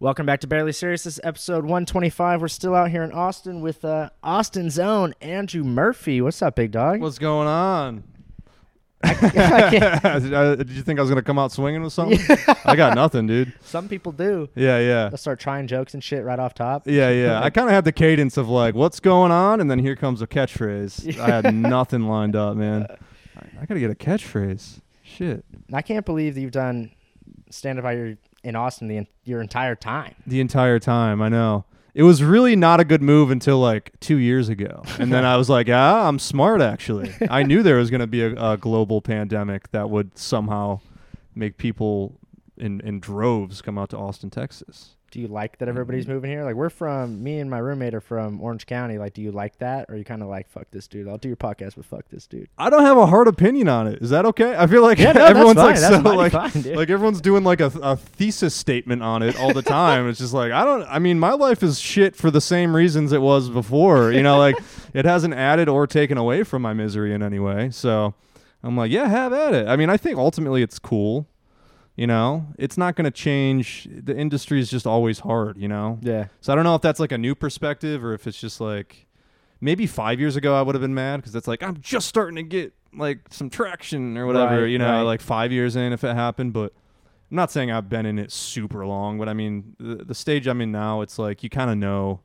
Welcome back to Barely Serious. This is episode 125. We're still out here in Austin with uh, Austin's own Andrew Murphy. What's up, big dog? What's going on? I did, I- did you think I was gonna come out swinging with something? I got nothing, dude. Some people do. Yeah, yeah, They'll start trying jokes and shit right off top. yeah, yeah. I kind of had the cadence of like, "What's going on?" and then here comes a catchphrase. I had nothing lined up, man. I, I gotta get a catchphrase. Shit. I can't believe that you've done stand up out here in Austin the, your entire time. The entire time, I know. It was really not a good move until like two years ago, and then I was like, "Ah, I'm smart actually." I knew there was gonna be a, a global pandemic that would somehow make people in in droves come out to Austin, Texas. Do you like that everybody's Mm-hmm. moving here? Like we're from me and my roommate are from Orange County. Like, do you like that, or you kind of like fuck this dude? I'll do your podcast, but fuck this dude. I don't have a hard opinion on it. Is that okay? I feel like Yeah, no, everyone's like so like fine, like everyone's doing like a, a thesis statement on it all the time. it's just like I don't. I mean, my life is shit for the same reasons it was before. You know, like it hasn't added or taken away from my misery in any way. So I'm like, yeah, have at it. I mean, I think ultimately it's cool. You know, it's not going to change. The industry is just always hard. You know, Yeah. so I don't know if that's like a new perspective or if it's just like maybe five years ago I would have been mad because it's like I'm just starting to get like some traction or whatever, Right, you know, right. like five years in if it happened. But I'm not saying I've been in it super long, but I mean the, the stage I'm in now, it's like you kind of know.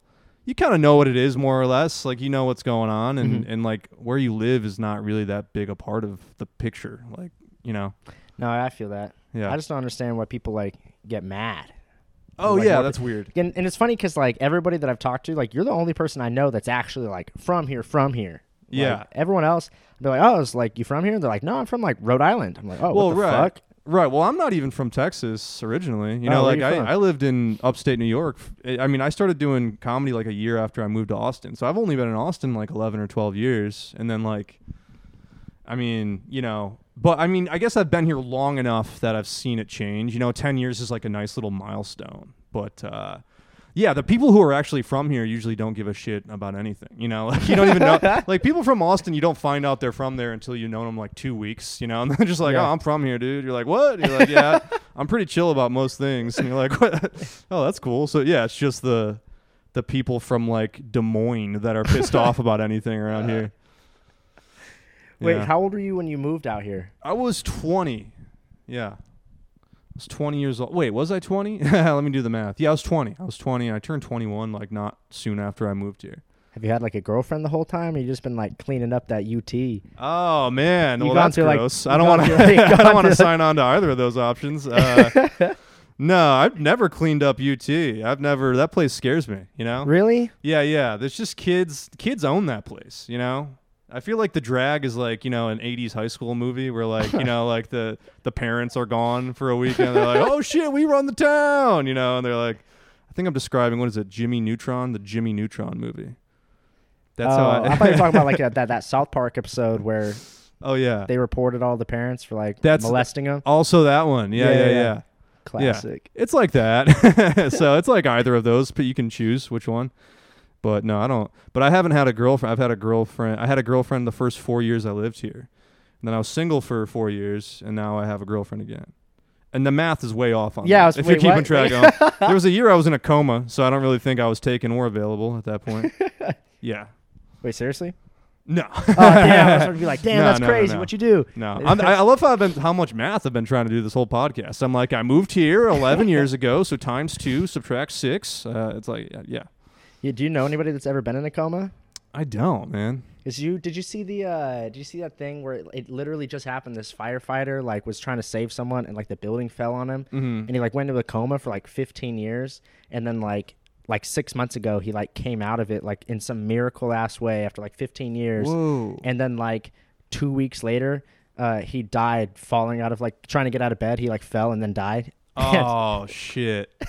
You kind of know what it is more or less, like you know what's going on, and, Mhm. and like where you live is not really that big a part of the picture, like you know, No, I feel that. Yeah. I just don't understand why people like get mad. oh like, yeah, that's weird. And, and it's funny because like everybody that I've talked to, like you're the only person I know that's actually like from here, from here. Like, Yeah. everyone else, they're like, oh, it's like you from here? And they're like, no, I'm from like Rhode Island. I'm like, oh, well, what the right, fuck? right. Well, I'm not even from Texas originally. You Oh, know, like you I. I lived in upstate New York. I eh, I mean, I started doing comedy like a year after I moved to Austin. So I've only been in Austin like 11 or 12 years, and then like, I mean, you know, but I mean, I guess I've been here long enough that I've seen it change. You know, 10 years is like a nice little milestone, but. uh yeah, the people who are actually from here usually don't give a shit about anything. You know, like you don't even know. like people from Austin, you don't find out they're from there until you know them like two weeks. You know, and they're just like, Yeah. "Oh, I'm from here, dude." You're like, "What?" You're like, "Yeah, I'm pretty chill about most things." And you're like, "What?" oh, that's cool. So yeah, it's just the the people from like Des Moines that are pissed off about anything around here. Wait, Yeah. how old were you when you moved out here? I was 20. Yeah. I was 20 years old. Wait, was I 20? Let me do the math. Yeah, I was 20. I was 20. I turned 21 like not soon after I moved here. Have you had like a girlfriend the whole time, or you just been like cleaning up that UT? Oh man, You've well that's through, like- gross. you've I don't want to. like, I don't want to sign on to either of those options. Uh, no, I've never cleaned up UT. I've never. That place scares me. You know. Really? Yeah, yeah. There's just kids. Kids own that place. You know. I feel like the drag is like you know an '80s high school movie where like you know like the the parents are gone for a weekend. They're like, oh shit, we run the town. You know, and they're like, I think I'm describing what is it, Jimmy Neutron, the Jimmy Neutron movie. That's oh, how I, thought you were talking about like that, that that South Park episode where oh yeah. they reported all the parents for like That's- molesting them. Also that one. Yeah, Yeah, yeah, yeah. yeah. Classic. It's like that. so it's like either of those, but you can choose which one. But no, I don't. But I haven't had a girlfriend. I've had a girlfriend. I had a girlfriend the first four years I lived here. And then I was single for four years, and now I have a girlfriend again. And the math is way off on Yeah, that, was- if wait, you're keeping what? track on. There was a year I was in a coma, so I don't really think I was taken or available at that point. yeah. Wait, seriously? No. Oh damn! I was going to be like, damn, No, that's no, crazy. no. What you do? No, I'm, I I love how I've been how much math I've been trying to do this whole podcast. I'm like, I moved here 11 years ago, so times two, subtract six. Uh, it's like, yeah, yeah, do you know anybody that's ever been in a coma? I don't, man. Is you? Did you see the? uh Did you see that thing where it, it literally just happened? This firefighter like was trying to save someone, and like the building fell on him, Mm-hmm. and he like went into a coma for like 15 years, and then like like six months ago he like came out of it like in some miracle ass way after like 15 years, Whoa. and then like two weeks later. Uh, he died falling out of like trying to get out of bed. He like fell and then died. Oh shit.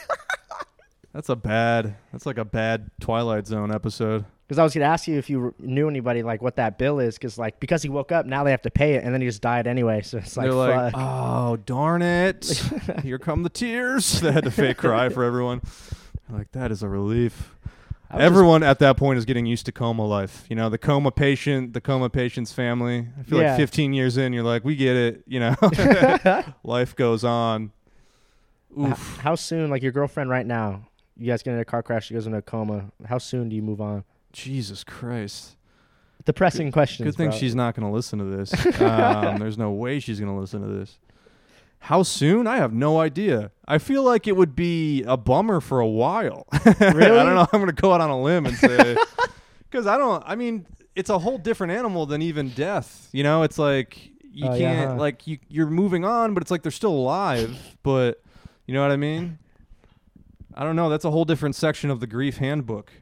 That's a bad. That's like a bad Twilight Zone episode. Because I was gonna ask you if you knew anybody like what that bill is, because like because he woke up, now they have to pay it, and then he just died anyway. So it's like, like, oh darn it! Here come the tears. They had to fake cry for everyone. Like that is a relief. Was just- Everyone at that point is getting used to coma life. You know, the coma patient, the coma patient's family. I feel Yeah. like 15 years in, you're like, we get it. You know, life goes on. Oof. how soon, like your girlfriend right now, you guys get in a car crash, she goes into a coma. How soon do you move on? Jesus Christ. Depressing questions. Good thing bro. she's not going to listen to this. um, there's no way she's going to listen to this. How soon? I have no idea. I feel like it would be a bummer for a while. Really? I don't know. I'm going to go out on a limb and say because I don't. I mean, it's a whole different animal than even death. You know, it's like you Oh, can't huh. like you you're moving on, but it's like they're still alive. But you know what I mean? I don't know. That's a whole different section of the grief handbook.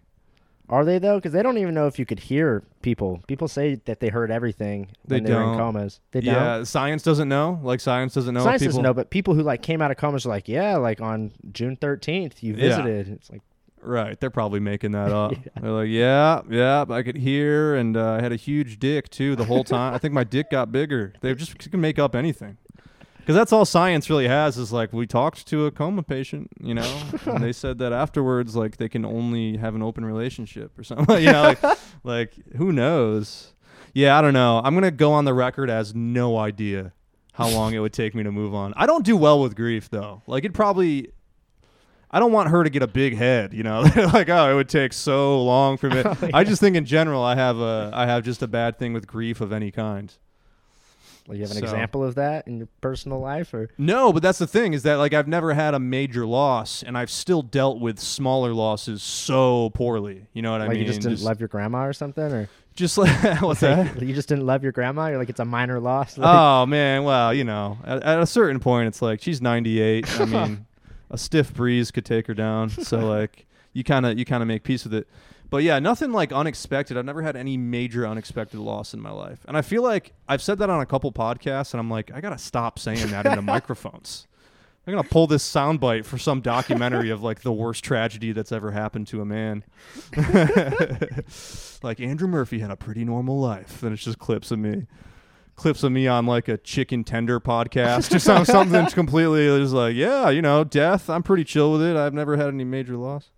Are they though? Because they don't even know if you could hear people. People say that they heard everything They when they were in don't. comas. They don't. yeah, science doesn't know. Like science doesn't know. if Science people, doesn't know, but people who like came out of comas are like, yeah, like on June thirteenth, you Yeah. visited. It's like, Right, they're probably making that up. They're like, yeah, yeah, I could hear, and uh, I had a huge dick too the whole time. I think my dick got bigger. They just can make up anything, because that's all science really has is like we talked to a coma patient, you know, and they said that afterwards, like they can only have an open relationship or something, you know, like, like who knows? Yeah, I don't know. I'm gonna go on the record as no idea how long it would take me to move on. I don't do well with grief though. Like it probably I don't want her to get a big head, you know. like, oh, it would take so long for me. Oh, I just think in general, I have a, I have just a bad thing with grief of any kind. Well, you have an So- example of that in your personal life, or No, but that's the thing is that like I've never had a major loss, and I've still dealt with smaller losses so poorly. You know what I like mean? you just didn't love your grandma or something, or just like what's that? you just didn't love your grandma. You're like, it's a minor loss. Like, oh man, well, you know, at, at a certain point, it's like she's 98. I mean, a stiff breeze could take her down. So like, you kind of you kind of make peace with it. But yeah, nothing like unexpected. I've never had any major unexpected loss in my life, and I feel like I've said that on a couple podcasts, and I'm like, I gotta stop saying that into microphones. I'm gonna pull this soundbite for some documentary of like the worst tragedy that's ever happened to a man. like Andrew Murphy had a pretty normal life, and it's just clips of me, clips of me on like a chicken tender podcast, just some, something that's completely just like, yeah, you know, death. I'm pretty chill with it. I've never had any major loss.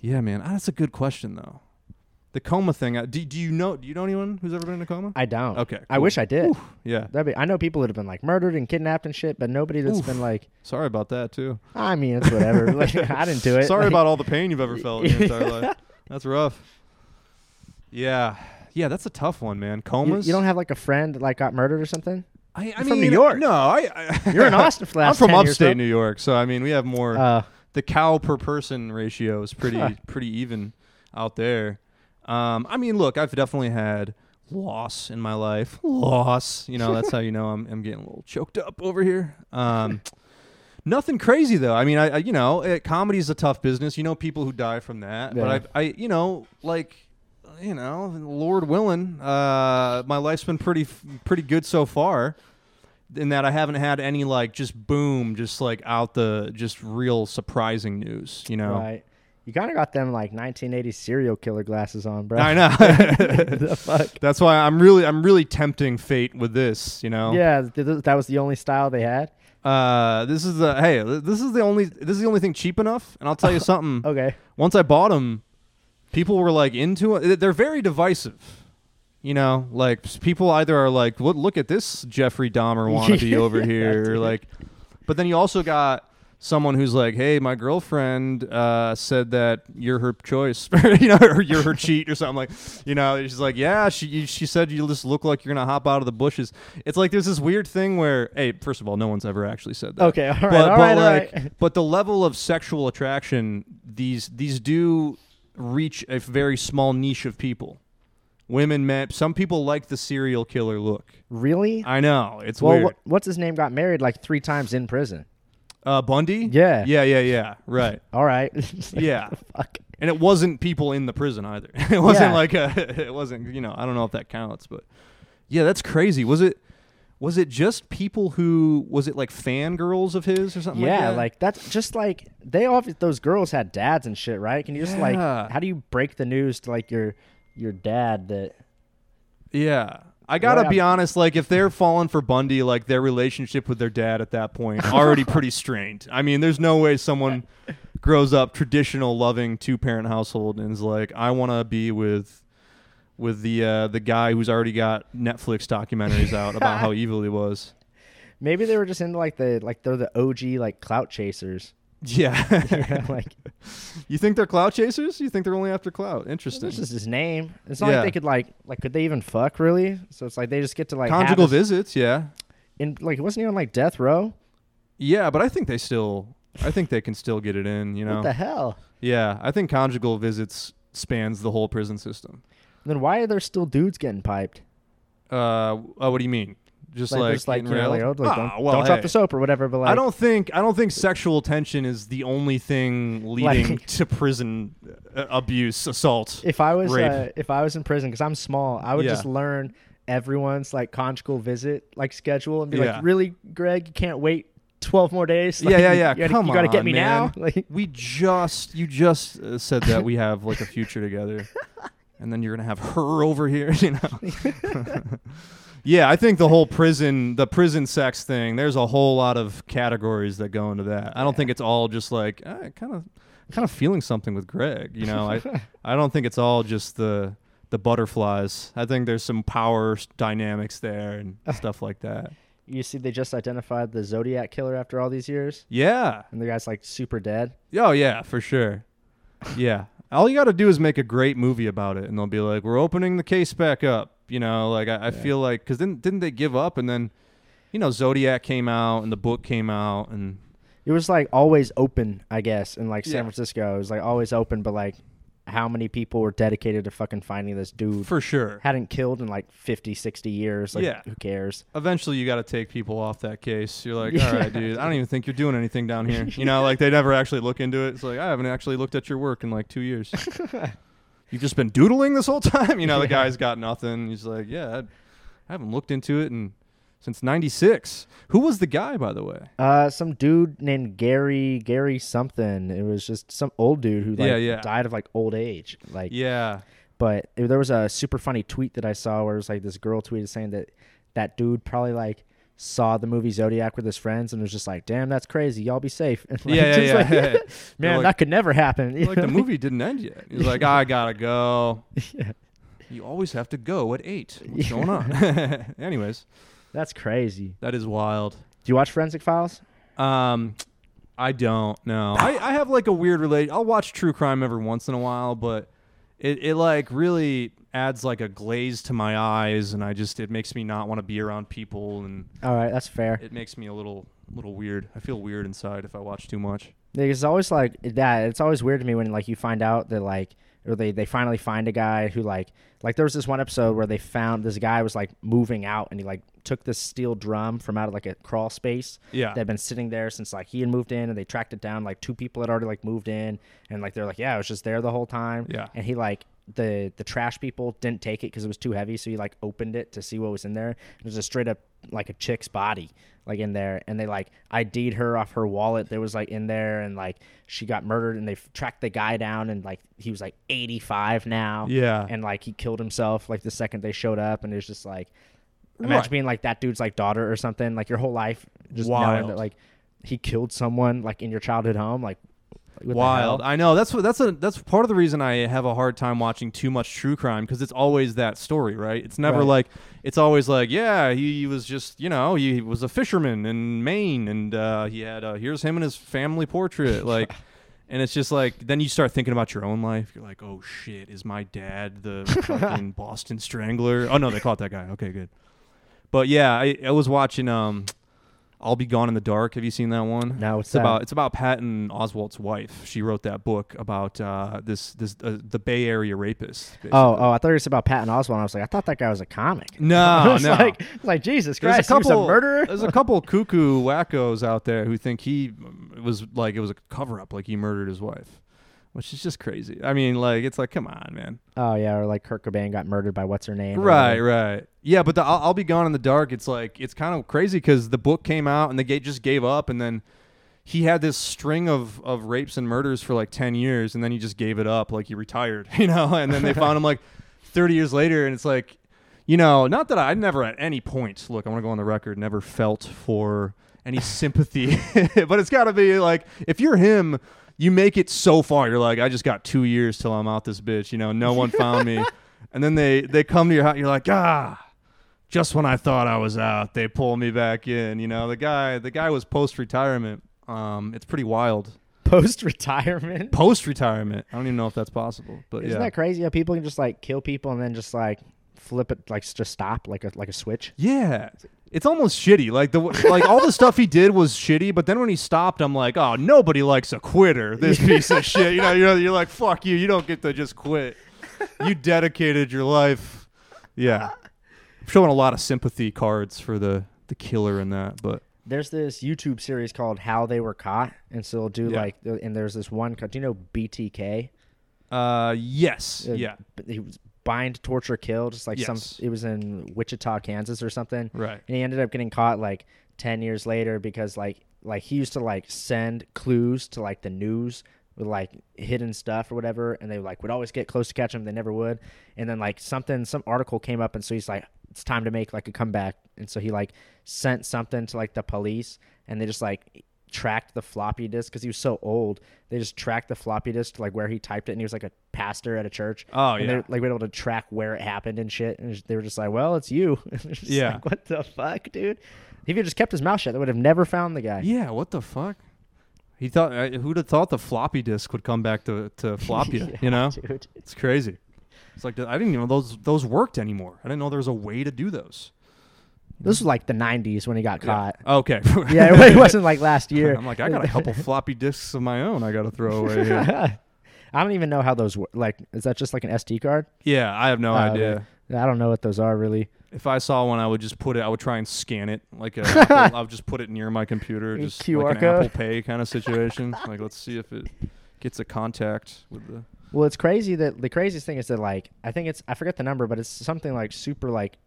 Yeah, man, Ah, that's a good question though. The coma thing. uh, Do, do you know? Do you know anyone who's ever been in a coma? I don't. Okay, I cool. wish I did. Yeah. That'd be. I know people that have been like murdered and kidnapped and shit, but nobody that's Oof. been like. Sorry about that too. I mean, it's whatever. like, I didn't do it. Sorry Like, about all the pain you've ever felt in your entire life. That's rough. Yeah, yeah, that's a tough one, man. Comas. you don't have like a friend that like got murdered or something. I, I You're from New York. No, I. I You're in Austin for I'm from 10 upstate. New York, so I mean, we have more. Uh, the cow per person ratio is pretty pretty even out there. Um, I mean, look, I've definitely had loss in my life. Loss, you know, that's how you know I'm I'm getting a little choked up over here. Um, nothing crazy though. I mean, I, I you know, uh, comedy is a tough business. You know, people who die from that. Yeah. But I I you know like. You know, Lord willing, uh, my life's been pretty, pretty good so far. In that I haven't had any like just boom, just like out the just real surprising news. You know, right. You kind of got them like 1980s serial killer glasses on, bro. I know. the fuck. That's why I'm really I'm really tempting fate with this, you know. Yeah, th- th- that was the only style they had. Uh this is the hey, th- this is the only this is the only thing cheap enough and I'll tell you something. Okay. Once I bought them, people were like into it. They're very divisive. You know, like people either are like, "Look, look at this Jeffrey Dahmer wannabe over here," like, but then you also got someone who's like, "Hey, my girlfriend uh, said that you're her choice, you know, or you're her cheat or something like." You know, she's like, "Yeah, she she said you just look like you're gonna hop out of the bushes." It's like there's this weird thing where, hey, first of all, no one's ever actually said that. Okay. All right. But, all but right. like, right. but the level of sexual attraction these these do reach a very small niche of people. Women, met. some people like the serial killer look. Really? I know it's well, weird. wh- what's his name? Got married like three times in prison. Uh, Bundy. Yeah. yeah, yeah, yeah. Right. All right. Yeah. Fuck. And it wasn't people in the prison either. It wasn't Yeah. like a, it wasn't you know I don't know if that counts, but yeah, that's crazy. Was it? Was it just people who was it like fangirls of his or something? Yeah, like, like that's just like they all those girls had dads and shit, right? Can you just Yeah. like how do you break the news to like your your dad that Yeah. I gotta be honest, like if they're falling for Bundy, like their relationship with their dad at that point already pretty strained. I mean, there's no way someone grows up traditional loving two parent household and is like, I wanna be with with the uh, the guy who's already got Netflix documentaries out about how evil he was. Maybe they were just into like the like they're the OG like clout chasers. Yeah. Like you think they're clout chasers? You think they're only after clout? Interesting. this is his name. It's not Yeah. like they could like like could they even fuck really? So it's like they just get to like have Conjugal this- visits, yeah. in like it wasn't he on like death row? Yeah, but I think they still I think they can still get it in, you know. What the hell? yeah, I think conjugal visits spans the whole prison system. Then why are there still dudes getting piped? Uh, oh, what do you mean? Just Like, like, just like, you know, like, oh, like, Ah, don't, well, don't drop the soap or whatever. But like, I don't think I don't think sexual tension is the only thing leading Like- to prison uh, abuse, assault. if I was uh, if I was in prison because I'm small, I would Yeah. just learn everyone's like conjugal visit like schedule and be Yeah. like, really, Greg, you can't wait twelve more days. Yeah, Like, yeah, you- yeah. You gotta, Come you gotta get on, me now. man. Like, We just you just uh, said that we have like a future together, and then you're gonna have her over here, you know. Yeah, I think the whole prison, the prison sex thing. There's a whole lot of categories that go into that. I don't think it's all just like eh, I kind of, kind of feeling something with Greg. You know, I, I don't think it's all just the the butterflies. I think there's some power dynamics there and stuff like that. you see, they just identified the Zodiac killer after all these years, Yeah. and the guy's like super dead. Oh yeah, for sure. Yeah. All you got to do is make a great movie about it, and they'll be like, "We're opening the case back up." You know, like I, I Yeah. feel like because didn't didn't they give up, and then, you know, Zodiac came out and the book came out, and It was like always open, I guess, in like San Yeah. Francisco. It was like always open, but like how many people were dedicated to fucking finding this dude? for sure, Hadn't killed in like 50, 60 years. Like, Yeah. who cares? eventually you got to take people off that case. You're like, Yeah. "All right, dude, I don't even think you're doing anything down here." You know, like they never actually look into it. It's like I haven't actually looked at your work in like two years. You've just been doodling this whole time. You know, the guy's got nothing. He's like, yeah, I, I haven't looked into it and since '96. Who was the guy, by the way? Uh, some dude named Gary, Gary something. It was just some old dude who like Yeah, yeah. died of like old age. Like, Yeah, but there was a super funny tweet that I saw where it was like this girl tweeted saying that that dude probably like saw the movie Zodiac with his friends and was just like, "Damn, that's crazy. Y'all be safe." And, like, yeah, yeah, yeah. like, They're Man, like, that could never happen. You like know the what I mean? movie didn't end yet. He's like, I gotta go. Yeah. You always have to go at eight. What's Yeah. going on? Anyways, That's crazy. that is wild. Do you watch Forensic Files? Um, I don't know. I, I have like a weird relate. I'll watch true crime every once in a while, but it, it like really adds like a glaze to my eyes, and I just it makes me not want to be around people, and All right, that's fair. it makes me a little little weird. I feel weird inside if I watch too much. It's always like that. It's always weird to me when like you find out that like or they they finally find a guy who like like there was this one episode where they found this guy was like moving out and he like took this steel drum from out of like a crawl space Yeah. that had been sitting there since like he had moved in and they tracked it down like two people had already like moved in and like they're like yeah it was just there the whole time Yeah. and he like the the trash people didn't take it because it was too heavy so he like opened it to see what was in there was a straight up like a chick's body like in there and they like ID'd her off her wallet that was like in there and like she got murdered and they tracked the guy down and like he was like 85 now Yeah. and like he killed himself like the second they showed up and it was just like imagine Right. being like that dude's like daughter or something like your whole life just knowing that like he killed someone like in your childhood home like Wild. I know. That's what. That's a. That's part of the reason I have a hard time watching too much true crime because it's always that story, right? It's never Right. like. It's always like, yeah, he, was just, you know, he was a fisherman in Maine, and uh, he had. Uh, here's him and his family portrait, like. And it's just like then you start thinking about your own life. You're like, oh shit, is my dad the fucking Boston Strangler? Oh no, they caught that guy. Okay, good. But yeah, I, I was watching um, I'll Be Gone in the Dark. Have you seen that one? no it's It's about it's about Patton Oswalt's wife. She wrote that book about uh, this this uh, the Bay Area rapist. Oh, basically. oh! I thought it was about Patton Oswalt. I was like, I thought that guy was a comic. No, no. like, like Jesus There's Christ, a couple he was a murderer. There's a couple cuckoo wackos out there who think he um, was like it was a cover up, like he murdered his wife, which is just crazy. I mean, like it's like come on, man. oh yeah, or like Kurt Cobain got murdered by what's her name? Right, right. Yeah, but the I'll, I'll be gone in the dark. It's like it's kind of crazy because the book came out and the gay just gave up, and then he had this string of of rapes and murders for like ten years, and then he just gave it up, like he retired, you know. And then they found him like thirty years later, and it's like, you know, not that I never at any point look. I want to go on the record, never felt for any sympathy, but it's got to be like if you're him. You make it so far. You're like, I just got two years till I'm out this bitch. You know, no one found me and then they they come to your house. You're like, ah, just when I thought I was out, they pull me back in. You know, the guy the guy was post retirement. Um, it's pretty wild. Post retirement. Post retirement, I don't even know if that's possible, but Isn't yeah, that crazy? How people can just like kill people and then just like flip it, like just stop, like a like a switch. yeah. It's almost shitty. Like the like all the stuff he did was shitty, but then when he stopped, I'm like, oh, nobody likes a quitter. This piece of shit. You know, you know, you're like, fuck you. You don't get to just quit. You dedicated your life. Yeah, I'm showing a lot of sympathy cards for the the killer in that, but There's this YouTube series called How They Were Caught, and so they'll do Yeah. like, and there's this one. Do you know BTK? uh, yes, Uh, yeah, but he was bind, torture, kill. Just like Yes. some. It was in Wichita, Kansas, or something. right. and he ended up getting caught like 10 years later because like like he used to like send clues to like the news with like hidden stuff or whatever and they like would always get close to catch him they never would and then like something some article came up and so he's like it's time to make like a comeback and so he like sent something to like the police and they just like tracked the floppy disk because he was so old they just tracked the floppy disk to like where he typed it and he was like a pastor at a church Oh and yeah. they're like were able to track where it happened and shit. And they were just like, "Well, it's you." Yeah. like, what the fuck, dude? If he just kept his mouth shut, they would have never found the guy. Yeah, what the fuck? He thought uh, who'd have thought the floppy disk would come back to to flop you, Yeah, you know? dude. It's crazy. It's like I didn't even know those those worked anymore. I didn't know there was a way to do those. This was like the '90s when he got caught. Yeah. Okay. Yeah, it wasn't like last year. I'm like, I got a couple floppy disks of my own I got to throw away here. I don't even know how those work. Like, is that just like an SD card? yeah, I have no Oh, idea. I don't know what those are really. If I saw one, I would just put it. I would try and scan it, like a Apple, I would just put it near my computer, just QR like an code? Apple Pay kind of situation. like, let's see if it gets a contact with the. Well, it's crazy that the craziest thing is that like I think it's I forget the number, but it's something like super like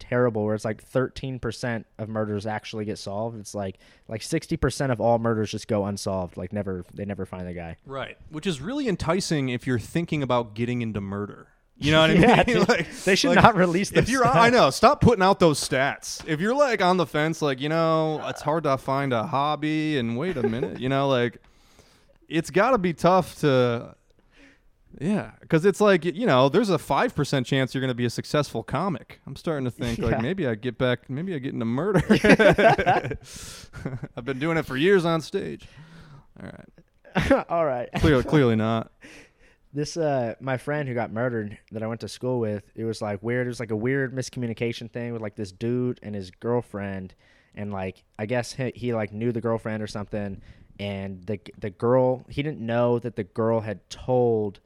terrible where it's like 13% of murders actually get solved. It's like like 60% of all murders just go unsolved. Like never they never find the guy. Right, which is really enticing if you're thinking about getting into murder. You know what I mean? Yeah, dude. Like- They should like, not release If you're, stats. I know, stop putting out those stats. If you're like on the fence, like you know, it's hard to find a hobby, and wait a minute, you know, like it's got to be tough to, yeah, because it's like you know, there's a five percent chance you're going to be a successful comic. I'm starting to think Yeah. like maybe I get back, maybe I get into murder. I've been doing it for years on stage. All right, all right. clearly, clearly not. This uh my friend who got murdered that I went to school with, it was like weird. It was like a weird miscommunication thing with like this dude and his girlfriend and like I guess he, he like knew the girlfriend or something and the the girl, he didn't know that the girl had told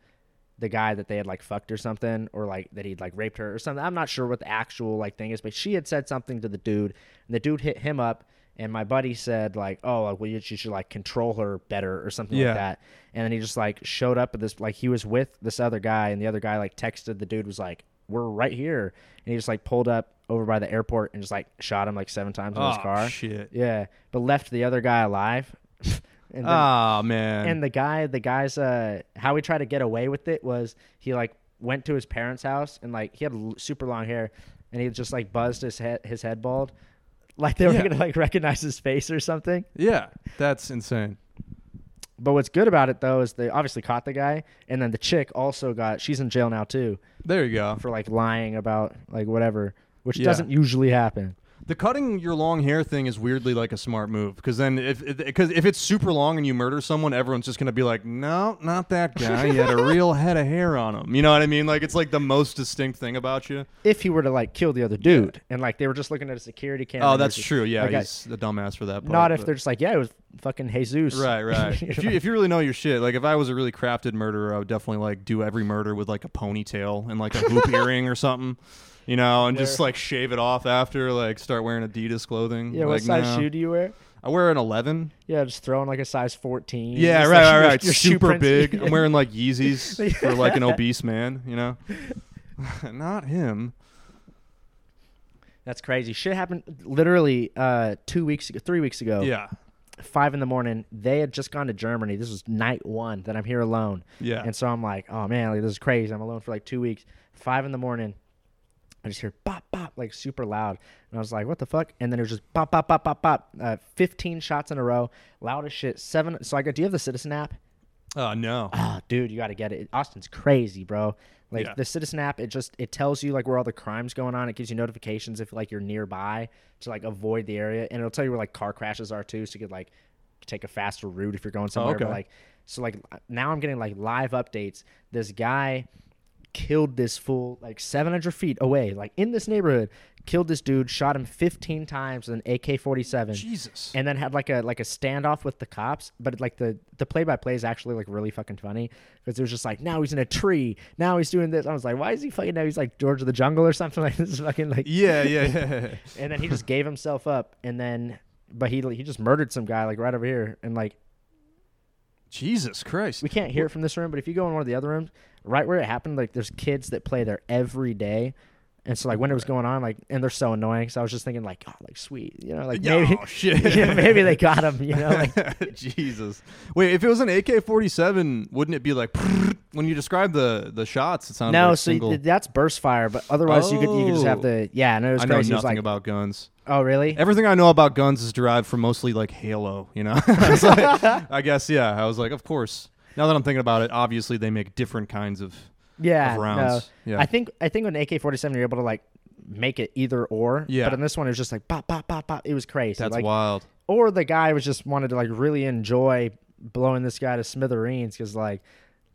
the guy that they had like fucked or something or like that he'd like raped her or something. I'm not sure what the actual like thing is, but she had said something to the dude and the dude hit him up and my buddy said like, "Oh, like, well, you, should like control her better or something Yeah. like that." And then he just like showed up at this like he was with this other guy and the other guy like texted the dude was like, "We're right here." And he just like pulled up over by the airport and just like shot him like seven times in his Oh car. shit! Yeah, but left the other guy alive. and then, Ah man. and the guy, the guy's uh, how he tried to get away with it was he like went to his parents' house and like he had l- super long hair, and he just like buzzed his head his head bald, like they were Yeah. gonna like recognize his face or something. yeah, that's insane. But what's good about it though is they obviously caught the guy, and then the chick also got she's in jail now too There you go. for like lying about like whatever, which Yeah. doesn't usually happen. The cutting your long hair thing is weirdly like a smart move because then if because if it's super long and you murder someone, everyone's just gonna be like, no, not that guy. He had a real head of hair on him. You know what I mean? Like it's like the most distinct thing about you. If he were to like kill the other dude, and like they were just looking at a security camera. Oh, that's just- true. Yeah, like, I- he's the dumbass for that. Part, Not if but- they're just like, yeah, it was fucking Jesus. Right, right. If you if you really know your shit, like if I was a really crafted murderer, I would definitely like do every murder with like a ponytail and like a hoop earring or something, you know, and just like shave it off after, like start wearing Adidas clothing. Yeah, what like, size no. shoe do you wear? I wear an eleven. Yeah, just throwing like a size 14. Yeah, Just, right, like, right, your- right. your shoe Super prints- big. I'm wearing like Yeezys for like an obese man, you know. Not him. That's crazy. Shit happened literally uh, two weeks ago, three weeks ago. Yeah, Five in the morning. They had just gone to Germany. This was night one that I'm here alone. yeah. And so I'm like, oh man, like, this is crazy. I'm alone for like two weeks. Five in the morning, I just hear bop bop like super loud, and I was like, what the fuck? And then it was just bop bop bop bop bop, uh, 15 shots in a row, loud as shit. Seven. So I go, do you have the Citizen app? Oh no. Oh, dude, you got to get it. Austin's crazy, bro. Like Yeah. the Citizen app, it just it tells you like where all the crimes going on. It gives you notifications if like you're nearby to like avoid the area, and it'll tell you where like car crashes are too, so you could like take a faster route if you're going somewhere. But okay. like, so like now I'm getting like live updates. This guy killed this fool like 700 feet away, like in this neighborhood. Killed this dude, shot him 15 times with an AK-47 Jesus. and then had like a like a standoff with the cops but like the the play by play is actually like really fucking funny because it was just like now he's in a tree now he's doing this i was like why is he fucking now he's like george of the jungle or something like this fucking like yeah, yeah, yeah. and then he just gave himself up and then but he he just murdered some guy like right over here and like Jesus Christ. we can't hear it from this room but if you go in one of the other rooms right where it happened like there's kids that play there every day and so like when it was going on like and they're so annoying so i was just thinking like oh like sweet you know like maybe oh yeah, maybe they got him you know like Jesus. Wait, if it was an AK-47, wouldn't it be like when you describe the the shots? It sounds No, like so single. y- that's burst fire, but otherwise you could you could just have Oh. the yeah. No, it was I know nothing like, about guns. oh really? Everything I know about guns is derived from mostly like Halo. You know, I, like, I guess yeah. I was like, of course. Now that I'm thinking about it, obviously they make different kinds of, yeah, of rounds. no. Yeah. I think I think with an AK forty seven you're able to like make it either or. Yeah. But in this one it was just like pop pop pop pop. It was crazy. That's like wild. or the guy was just wanted to like really enjoy blowing this guy to smithereens because like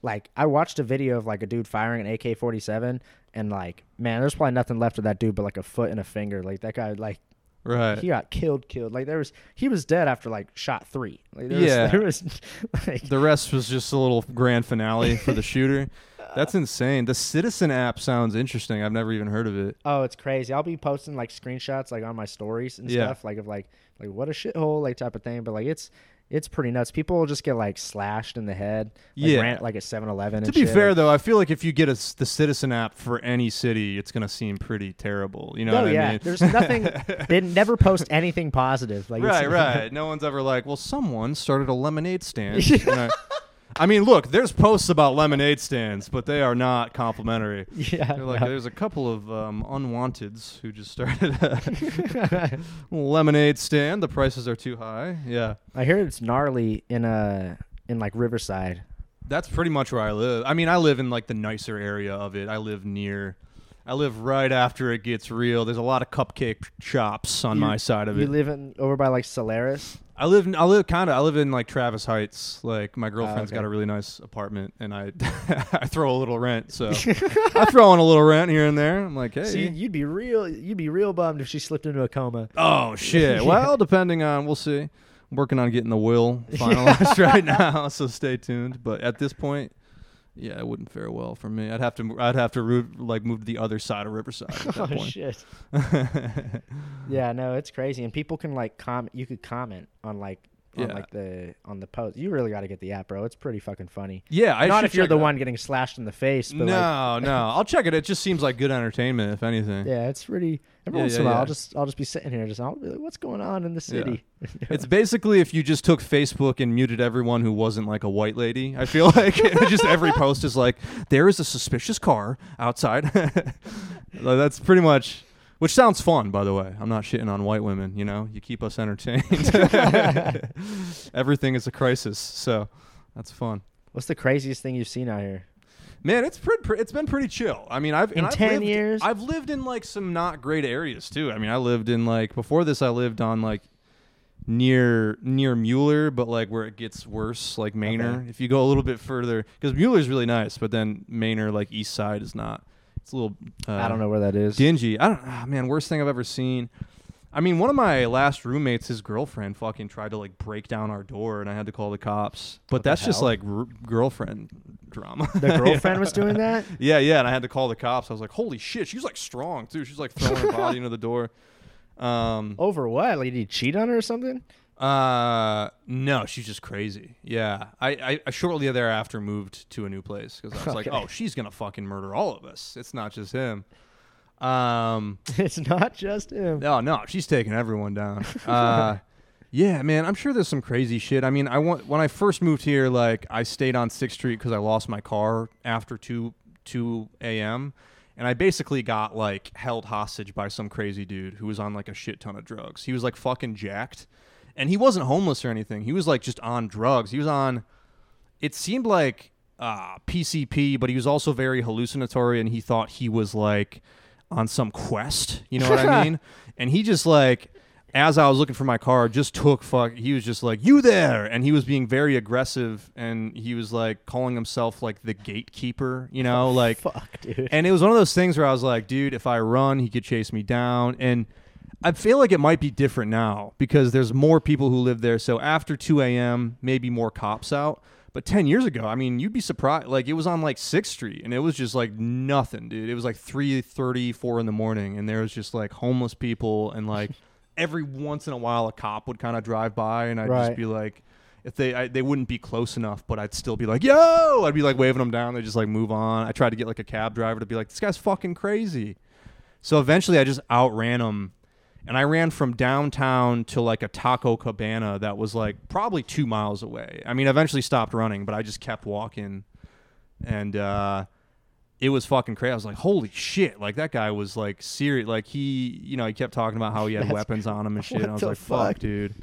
like I watched a video of like a dude firing an AK forty seven and like man, there's probably nothing left of that dude but like a foot and a finger. Like that guy like Right. he got killed killed. Like there was he was dead after like shot three. Like there Yeah. was, there was like The rest was just a little grand finale for the shooter. That's insane. The Citizen app sounds interesting. I've never even heard of it. Oh, it's crazy. I'll be posting like screenshots like on my stories and Yeah. stuff, like of like like what a shithole like type of thing. But like it's it's pretty nuts. People will just get like slashed in the head. Like, Yeah. ran, like at 7-Eleven. To be shit. fair, though, I feel like if you get a the Citizen app for any city, it's gonna seem pretty terrible. You know no, what yeah. I mean? There's nothing. they never post anything positive. Like right, right. No one's ever like, well, someone started a lemonade stand. I mean, look, there's posts about lemonade stands, but they are not complimentary. Yeah. They're like, no. there's a couple of um, unwanteds who just started a lemonade stand. The prices are too high. Yeah, I hear it's gnarly in uh in like Riverside. that's pretty much where I live. I mean, I live in like the nicer area of it. I live near. I live right after it gets real. There's a lot of cupcake shops on You- my side of You it. You live in over by like Solaris. I live. in- I live kind of. I live in like Travis Heights. Like my ah, girlfriend's Oh, okay. got a really nice apartment, and I I throw a little rent. So I throw in a little rent here and there. I'm like, hey. See, you'd be real. You'd be real bummed if she slipped into a coma. oh shit. well, depending on, we'll see. I'm working on getting the will finalized right now, so stay tuned. But at this point, yeah, it wouldn't fare well for me. I'd have to. I'd have to root, like move to the other side of Riverside at Oh point. shit. Yeah, no, it's crazy, and people can like comment. You could comment on like on Yeah. like the on the post. You really got to get the app, bro. It's pretty fucking funny. yeah, I Not if you're the one getting slashed in the face, but no, like, no, I'll check it. It just seems like good entertainment, if anything. yeah, it's pretty. Every Yeah, once in a while. I'll just I'll just be sitting here, just I'll be like, what's going on in the city? It's basically if you just took Facebook and muted everyone who wasn't like a white lady. I feel like just every post is like, there is a suspicious car outside. That's pretty much, which sounds fun, by the way. I'm not shitting on white women. You know, you keep us entertained. Everything is a crisis, so that's fun. What's the craziest thing you've seen out here? Man, it's pretty. Pre- it's been pretty chill. I mean, I've In I've 10 lived- years? I've lived in like some not great areas too. I mean, I lived in like before this, I lived on like near near Mueller, but like where it gets worse, like Manor. If you go a little bit further, because Mueller's really nice, but then Manor, like East Side, is not. It's a little. Uh, I don't know where that is. Dingy. I don't. ah, man, worst thing I've ever seen. I mean, one of my last roommates, his girlfriend, fucking tried to like break down our door, and I had to call the cops. But What the that's just hell? like r- girlfriend drama. the girlfriend was doing that. Yeah, yeah, and I had to call the cops. I was like, "Holy shit!" She's like strong too. She's like throwing her body into the door. Um, Over what? Like, did he cheat on her or something? uh, no, she's just crazy. Yeah, I, I, I shortly thereafter moved to a new place because I was like, Okay. "Oh, she's gonna fucking murder all of us. It's not just him." Um, it's not just him. no, no, she's taking everyone down. Uh, yeah, man, I'm sure there's some crazy shit. I mean, I want when I first moved here, like I stayed on Sixth Street because I lost my car after two two a.m. and I basically got like held hostage by some crazy dude who was on like a shit ton of drugs. He was like fucking jacked, and he wasn't homeless or anything. He was like just on drugs. He was on it seemed like uh, PCP, but he was also very hallucinatory, and he thought he was like on some quest. You know what I mean? And he just like, as I was looking for my car, just took fuck. He was just like, "You there?" And he was being very aggressive, and he was like calling himself like the gatekeeper. You know, like Fuck, dude. and it was one of those things where I was like, dude, if I run, he could chase me down. And I feel like it might be different now because there's more people who live there. So after 2 a.m., maybe more cops out. But 10 years ago, I mean, you'd be surprised. Like, it was on like 6th Street and it was just like nothing, dude. It was like 3.30, 4 in the morning. And there was just like homeless people. And like every once in a while, a cop would kind of drive by and I'd Right. just be like, if they I, they wouldn't be close enough, but I'd still be like, "Yo!" I'd be like waving them down. They just like move on. I tried to get like a cab driver to be like, "This guy's fucking crazy." So eventually, I just outran him, and I ran from downtown to like a taco cabana that was like probably two miles away. I mean, I eventually stopped running, but I just kept walking, and uh, it was fucking crazy. I was like, "Holy shit!" Like that guy was like serious. Like he, you know, he kept talking about how he had That's weapons on him and shit. And I was like, fuck? "Fuck, dude."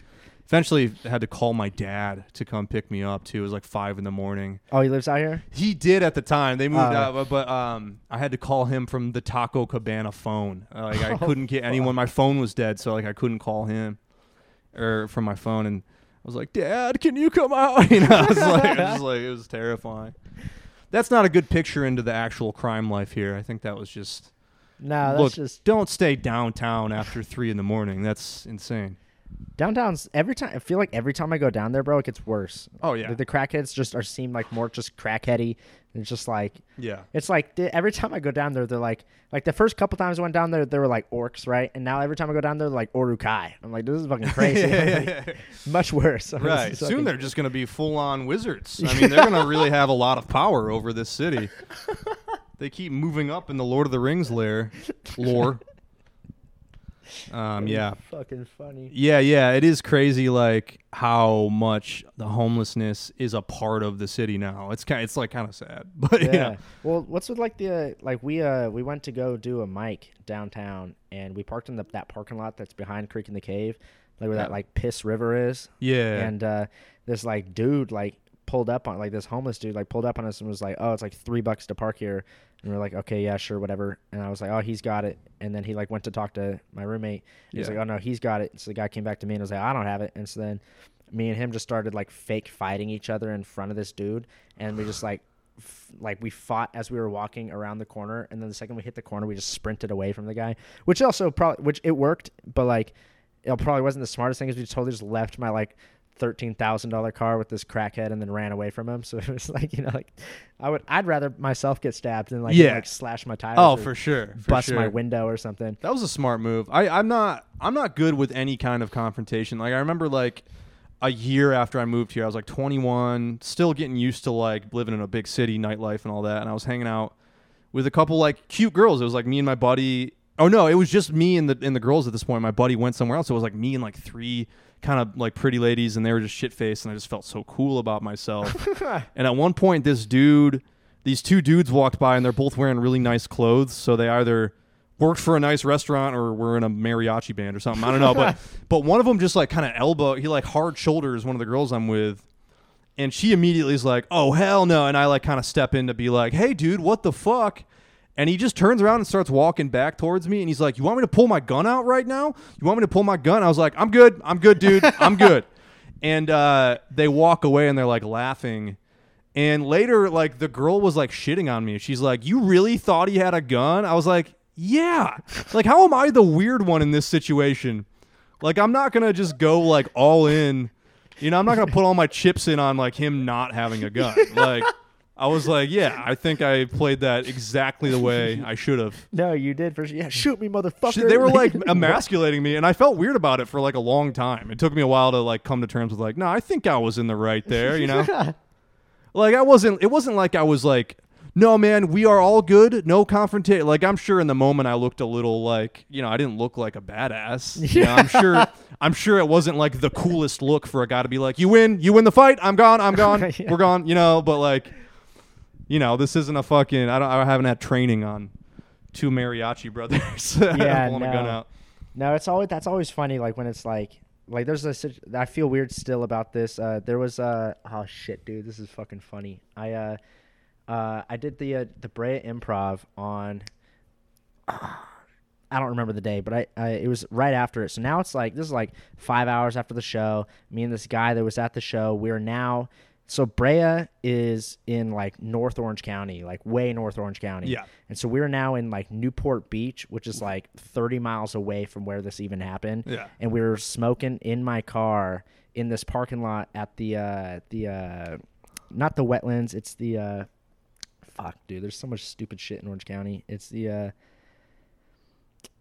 Eventually, had to call my dad to come pick me up too. It was like five in the morning. Oh, he lives out here. He did at the time. They moved Oh. out, but, but um, I had to call him from the Taco Cabana phone. Uh, Like I Oh, couldn't get anyone. My phone was dead, so like I couldn't call him or from my phone. And I was like, "Dad, can you come out?" You know, I was like, I was like, it was terrifying. That's not a good picture into the actual crime life here. I think that was just No, that's look. just Don't stay downtown after three in the morning. That's insane. Downtown's every time. I feel like every time I go down there, bro, it gets worse. Oh yeah, The, the crackheads just are seem like more just crackheady. It's just like yeah. it's like the, every time I go down there, they're like like the first couple times I went down there, they were like orcs, right? And now every time I go down there, they're like Uruk-hai. I'm like, this is fucking crazy. Yeah, yeah, yeah. Much worse. I'm Right. Soon they're just going to be full on wizards. I mean, they're going to really have a lot of power over this city. They keep moving up in the Lord of the Rings lair, lore. Um, yeah. fucking funny. Yeah, yeah, it is crazy like how much the homelessness is a part of the city now. It's kind it's like kind of sad. But Yeah. you know, Well, what's with like the uh, like we uh we went to go do a mic downtown and we parked in the that parking lot that's behind Creek and the Cave, like where Yeah. that like piss river is. yeah. And uh this like dude like pulled up on like this homeless dude like pulled up on us and was like, "Oh, it's like 3 bucks to park here." And we are like, "Okay, yeah, sure, whatever." And I was like, "Oh, he's got it." And then he like went to talk to my roommate. He's Yeah. like, "Oh no, he's got it." So the guy came back to me and was like, "I don't have it." And so then me and him just started like fake fighting each other in front of this dude and we just like f- like we fought as we were walking around the corner and then the second we hit the corner we just sprinted away from the guy which also probably which it worked but like it probably wasn't the smartest thing because we totally just left my like thirteen thousand dollar car with this crackhead and then ran away from him so it was like you know like i would i'd rather myself get stabbed than like Yeah. like slash my tires oh, or for sure. For bust sure. my window or something That was a smart move. I, I'm not I'm not good with any kind of confrontation. Like I remember like a year after I moved here, I was like 21, still getting used to like living in a big city, nightlife and all that. And I was hanging out with a couple like cute girls. It was like me and my buddy. Oh no, it was just me and the and the girls at this point. My buddy went somewhere else. It was like me and like three kind of like pretty ladies, and they were just shit faced, and I just felt so cool about myself. and at one point, this dude, these two dudes walked by, and they're both wearing really nice clothes. So they either worked for a nice restaurant or were in a mariachi band or something. I don't know, but but one of them just like kind of elbow. He like hard shoulders one of the girls I'm with. And she immediately is like, "Oh hell no!" And I like kind of step in to be like, "Hey, dude, what the fuck?" And he just turns around and starts walking back towards me. And he's like, "You want me to pull my gun out right now? You want me to pull my gun?" I was like, "I'm good. I'm good, dude. I'm good." and uh, they walk away and they're like laughing. And later, like the girl was like shitting on me. She's like, "You really thought he had a gun?" I was like, "Yeah." Like, how am I the weird one in this situation? Like, I'm not gonna just go like all in. You know, I'm not gonna put all my chips in on like him not having a gun. Like, I was like, "Yeah, I think I played that exactly the way I should have." no you did for sure yeah shoot me motherfucker they were like emasculating me, and I felt weird about it for like a long time. It took me a while to like come to terms with like, no, I think I was in the right there. You know, like I wasn't. It wasn't like I was like, no, man, we are all good, no confrontation. Like I'm sure in the moment I looked a little like, you know, I didn't look like a badass. You know, I'm sure. I'm sure it wasn't like the coolest look for a guy to be like, you win, you win the fight, I'm gone, I'm gone, Yeah. we're gone. You know, but like, you know, this isn't a fucking. I don't. I haven't had training on two mariachi brothers Yeah, pulling a gun no. out. No, it's always that's always funny. Like when it's like like there's a I feel weird still about this. Uh, there was uh oh shit, dude, this is fucking funny. I uh, uh I did the uh, the Brea Improv on. I don't remember the day, but I, I it was right after it. So now it's like this is like five hours after the show. Me and this guy that was at the show, we're now so Brea is in like North Orange County, like way North Orange County. Yeah. And so we're now in like Newport Beach, which is like 30 miles away from where this even happened. Yeah. And we were smoking in my car in this parking lot at the uh the uh not the wetlands, it's the uh fuck, dude, there's so much stupid shit in Orange County. It's the uh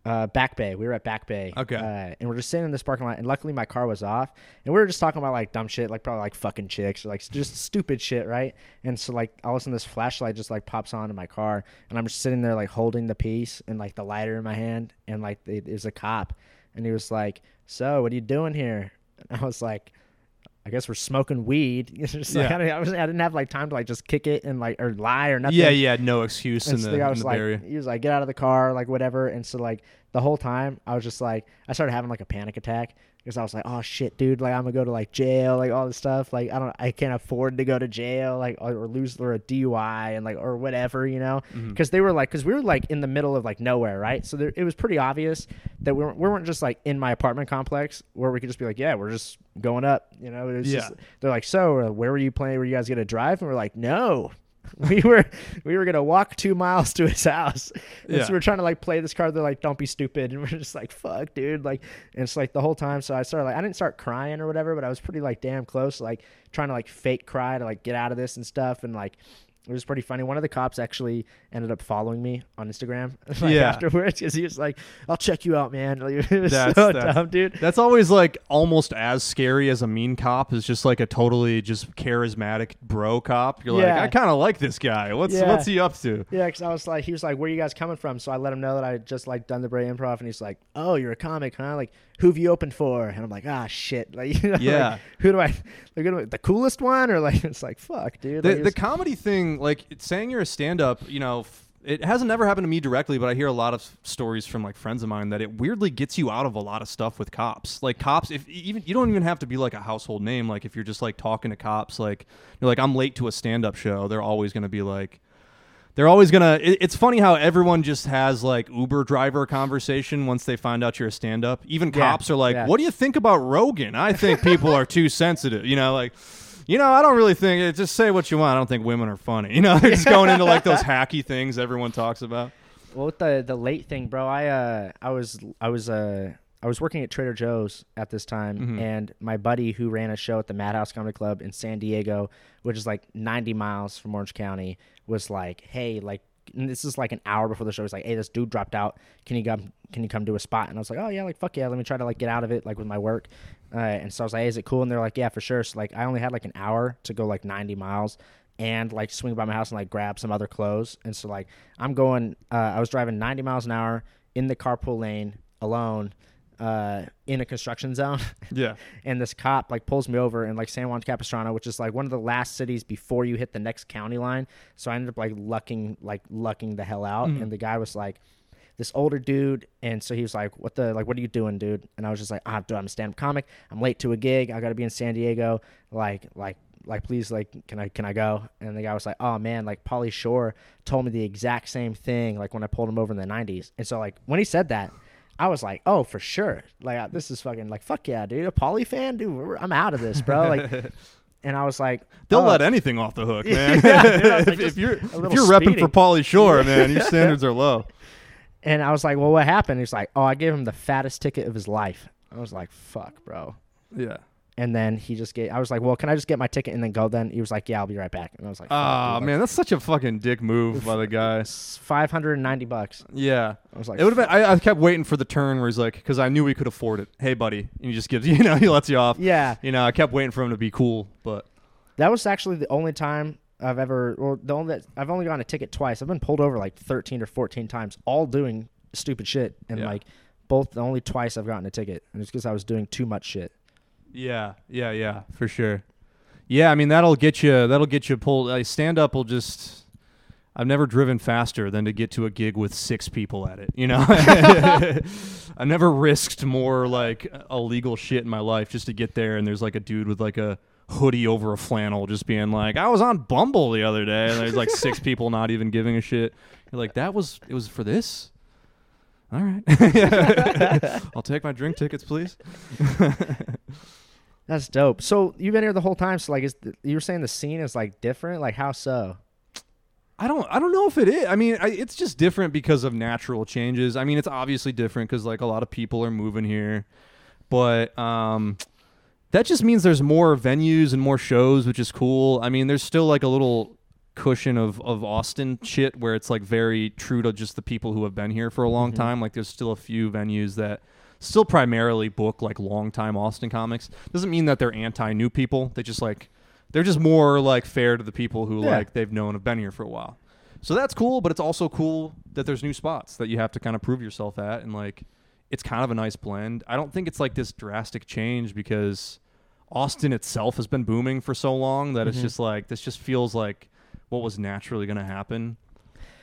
uh, Back Bay. We were at Back Bay. Okay. Uh, and we're just sitting in this parking lot, and luckily my car was off, and we were just talking about like dumb shit, like probably like fucking chicks, or like just stupid shit, right? And so like all of a sudden this flashlight just like pops on in my car, and I'm just sitting there like holding the piece and like the lighter in my hand, and like it, there's a cop, and he was like, "So what are you doing here?" And I was like. I guess we're smoking weed. Like, Yeah. I, didn't, I, was, I didn't have like time to like just kick it and like or lie or nothing. Yeah, yeah, no excuse in And so the, in was like, Area. he was like, get out of the car, like whatever. And so like the whole time, I was just like, I started having like a panic attack because I was like, oh shit, dude, like I'm gonna go to like jail, like all this stuff. Like I don't, I can't afford to go to jail, like or, or lose or a DUI and like or whatever, you know? Mm-hmm. Because they were like, because we were like in the middle of like nowhere, right? So there, it was pretty obvious that we weren't, we weren't just like in my apartment complex where we could just be like, yeah, we're just going up, you know? It was Yeah. just, they're like, so uh, where were you playing? Were you guys gonna drive? And we're like, no. we were we were gonna walk two miles to his house. And Yeah. so we're trying to like play this card. They're like, "Don't be stupid," and we're just like, "Fuck, dude!" Like, and it's like the whole time. So I started like I didn't start crying or whatever, but I was pretty like damn close, like trying to like fake cry to like get out of this and stuff. And like it was pretty funny. One of the cops actually ended up following me on Instagram like, Yeah. afterwards because he was like, "I'll check you out, man." Like, it was That's- so that's- dumb, dude. That's always like almost as scary as a mean cop is just like a totally just charismatic bro cop. You're Yeah. like, I kind of like this guy. What's Yeah. what's he up to? Yeah, because I was like, he was like, "Where you guys coming from?" So I let him know that I had just like done the Brea Improv, and he's like, "Oh, you're a comic, huh? Like, who have you opened for?" And I'm like, "Ah, shit! Like, you know, Yeah. like, who do I? Like, who do I- the coolest one, or like, it's like, fuck, dude. The Like, the comedy thing, like saying you're a stand up, you know. F- it hasn't never happened to me directly, but I hear a lot of stories from like friends of mine that it weirdly gets you out of a lot of stuff with cops. Like cops, if even you don't even have to be like a household name. Like if you're just like talking to cops, like you're like I'm late to a stand up show, they're always gonna be like, they're always gonna. It, it's funny how everyone just has like Uber driver conversation once they find out you're a stand up. Even Yeah, cops are like, yeah. "What do you think about Rogan?" I think people are too sensitive. You know, like. You know, I don't really think it. Just say what you want. I don't think women are funny. You know, just going into like those hacky things everyone talks about. Well, with the the late thing, bro, I uh I was I was uh I was working at Trader Joe's at this time, Mhm. and my buddy who ran a show at the Madhouse Comedy Club in San Diego, which is like 90 miles from Orange County, was like, hey, like. And this is like an hour before the show. He's like, "Hey, this dude dropped out. Can you come? Can you come to a spot?" And I was like, "Oh yeah, like fuck yeah. Let me try to like get out of it, like with my work." Uh, and so I was like, hey, "Is it cool?" And they're like, "Yeah, for sure." So like, I only had like an hour to go like 90 miles, and like swing by my house and like grab some other clothes. And so like I'm going uh, I was driving 90 miles an hour in the carpool lane alone uh, in a construction zone. Yeah. and this cop like pulls me over in like San Juan Capistrano, which is like one of the last cities before you hit the next county line. So I ended up like lucking like lucking the hell out. Mhm. And the guy was like this older dude, and so he was like, "What the like? What are you doing, dude?" And I was just like, "Ah, dude, I'm a stand-up comic. I'm late to a gig. I got to be in San Diego. Like, like, like, please, like, can I, can I go?" And the guy was like, "Oh man, like, Pauly Shore told me the exact same thing. Like when I pulled him over in the '90s." And so like when he said that, I was like, "Oh, for sure. Like this is fucking like fuck yeah, dude. A Pauly fan, dude. I'm out of this, bro." Like, and I was like, They'll oh, let anything off the hook, man. Yeah, dude, like, if, if you're if you're repping for Pauly Shore, man, your standards are low. And I was like, well, what happened? He's like, oh, I gave him the fattest ticket of his life. I was like, fuck, bro. Yeah. And then he just gave, I was like, well, can I just get my ticket and then go then? He was like, yeah, I'll be right back. And I was like, Ah, man, that's such a fucking dick move by the guy. 590 bucks. Yeah. I was like, It would have been. I, I kept waiting for the turn where he's like, because I knew we could afford it. Hey, buddy, and he just gives, you know, he lets you off. yeah. You know, I kept waiting for him to be cool, but That was actually the only time I've ever, or the only, that I've only gotten a ticket twice. I've been pulled over like 13 or 14 times, all doing stupid shit. And Yeah. like, both, the only twice I've gotten a ticket. And it's because I was doing too much shit. yeah, yeah, yeah, for sure. Yeah, I mean that'll get you. That'll get you pulled. Uh, stand up will just. I've never driven faster than to get to a gig with six people at it. You know, I never risked more like illegal shit in my life just to get there. And there's like a dude with like a hoodie over a flannel, just being like, "I was on Bumble the other day," and there's like six people not even giving a shit. You're like, "That was it was for this." All right, I'll take my drink tickets, please. That's dope. So you've been here the whole time. So like, is the, you were saying the scene is like different? Like how so? I don't I don't know if it is. I mean, I, it's just different because of natural changes. I mean, it's obviously different because like a lot of people are moving here, but um, that just means there's more venues and more shows, which is cool. I mean, there's still like a little cushion of of Austin shit where it's like very true to just the people who have been here for a long Mhm. time. Like, there's still a few venues that still primarily book like long time Austin comics. Doesn't mean that they're anti new people. They just like they're just more like fair to the people who Yeah. like they've known have been here for a while. So that's cool, but it's also cool that there's new spots that you have to kind of prove yourself at and like it's kind of a nice blend. I don't think it's like this drastic change because Austin itself has been booming for so long that it's Mhm. just like this just feels like what was naturally going to happen.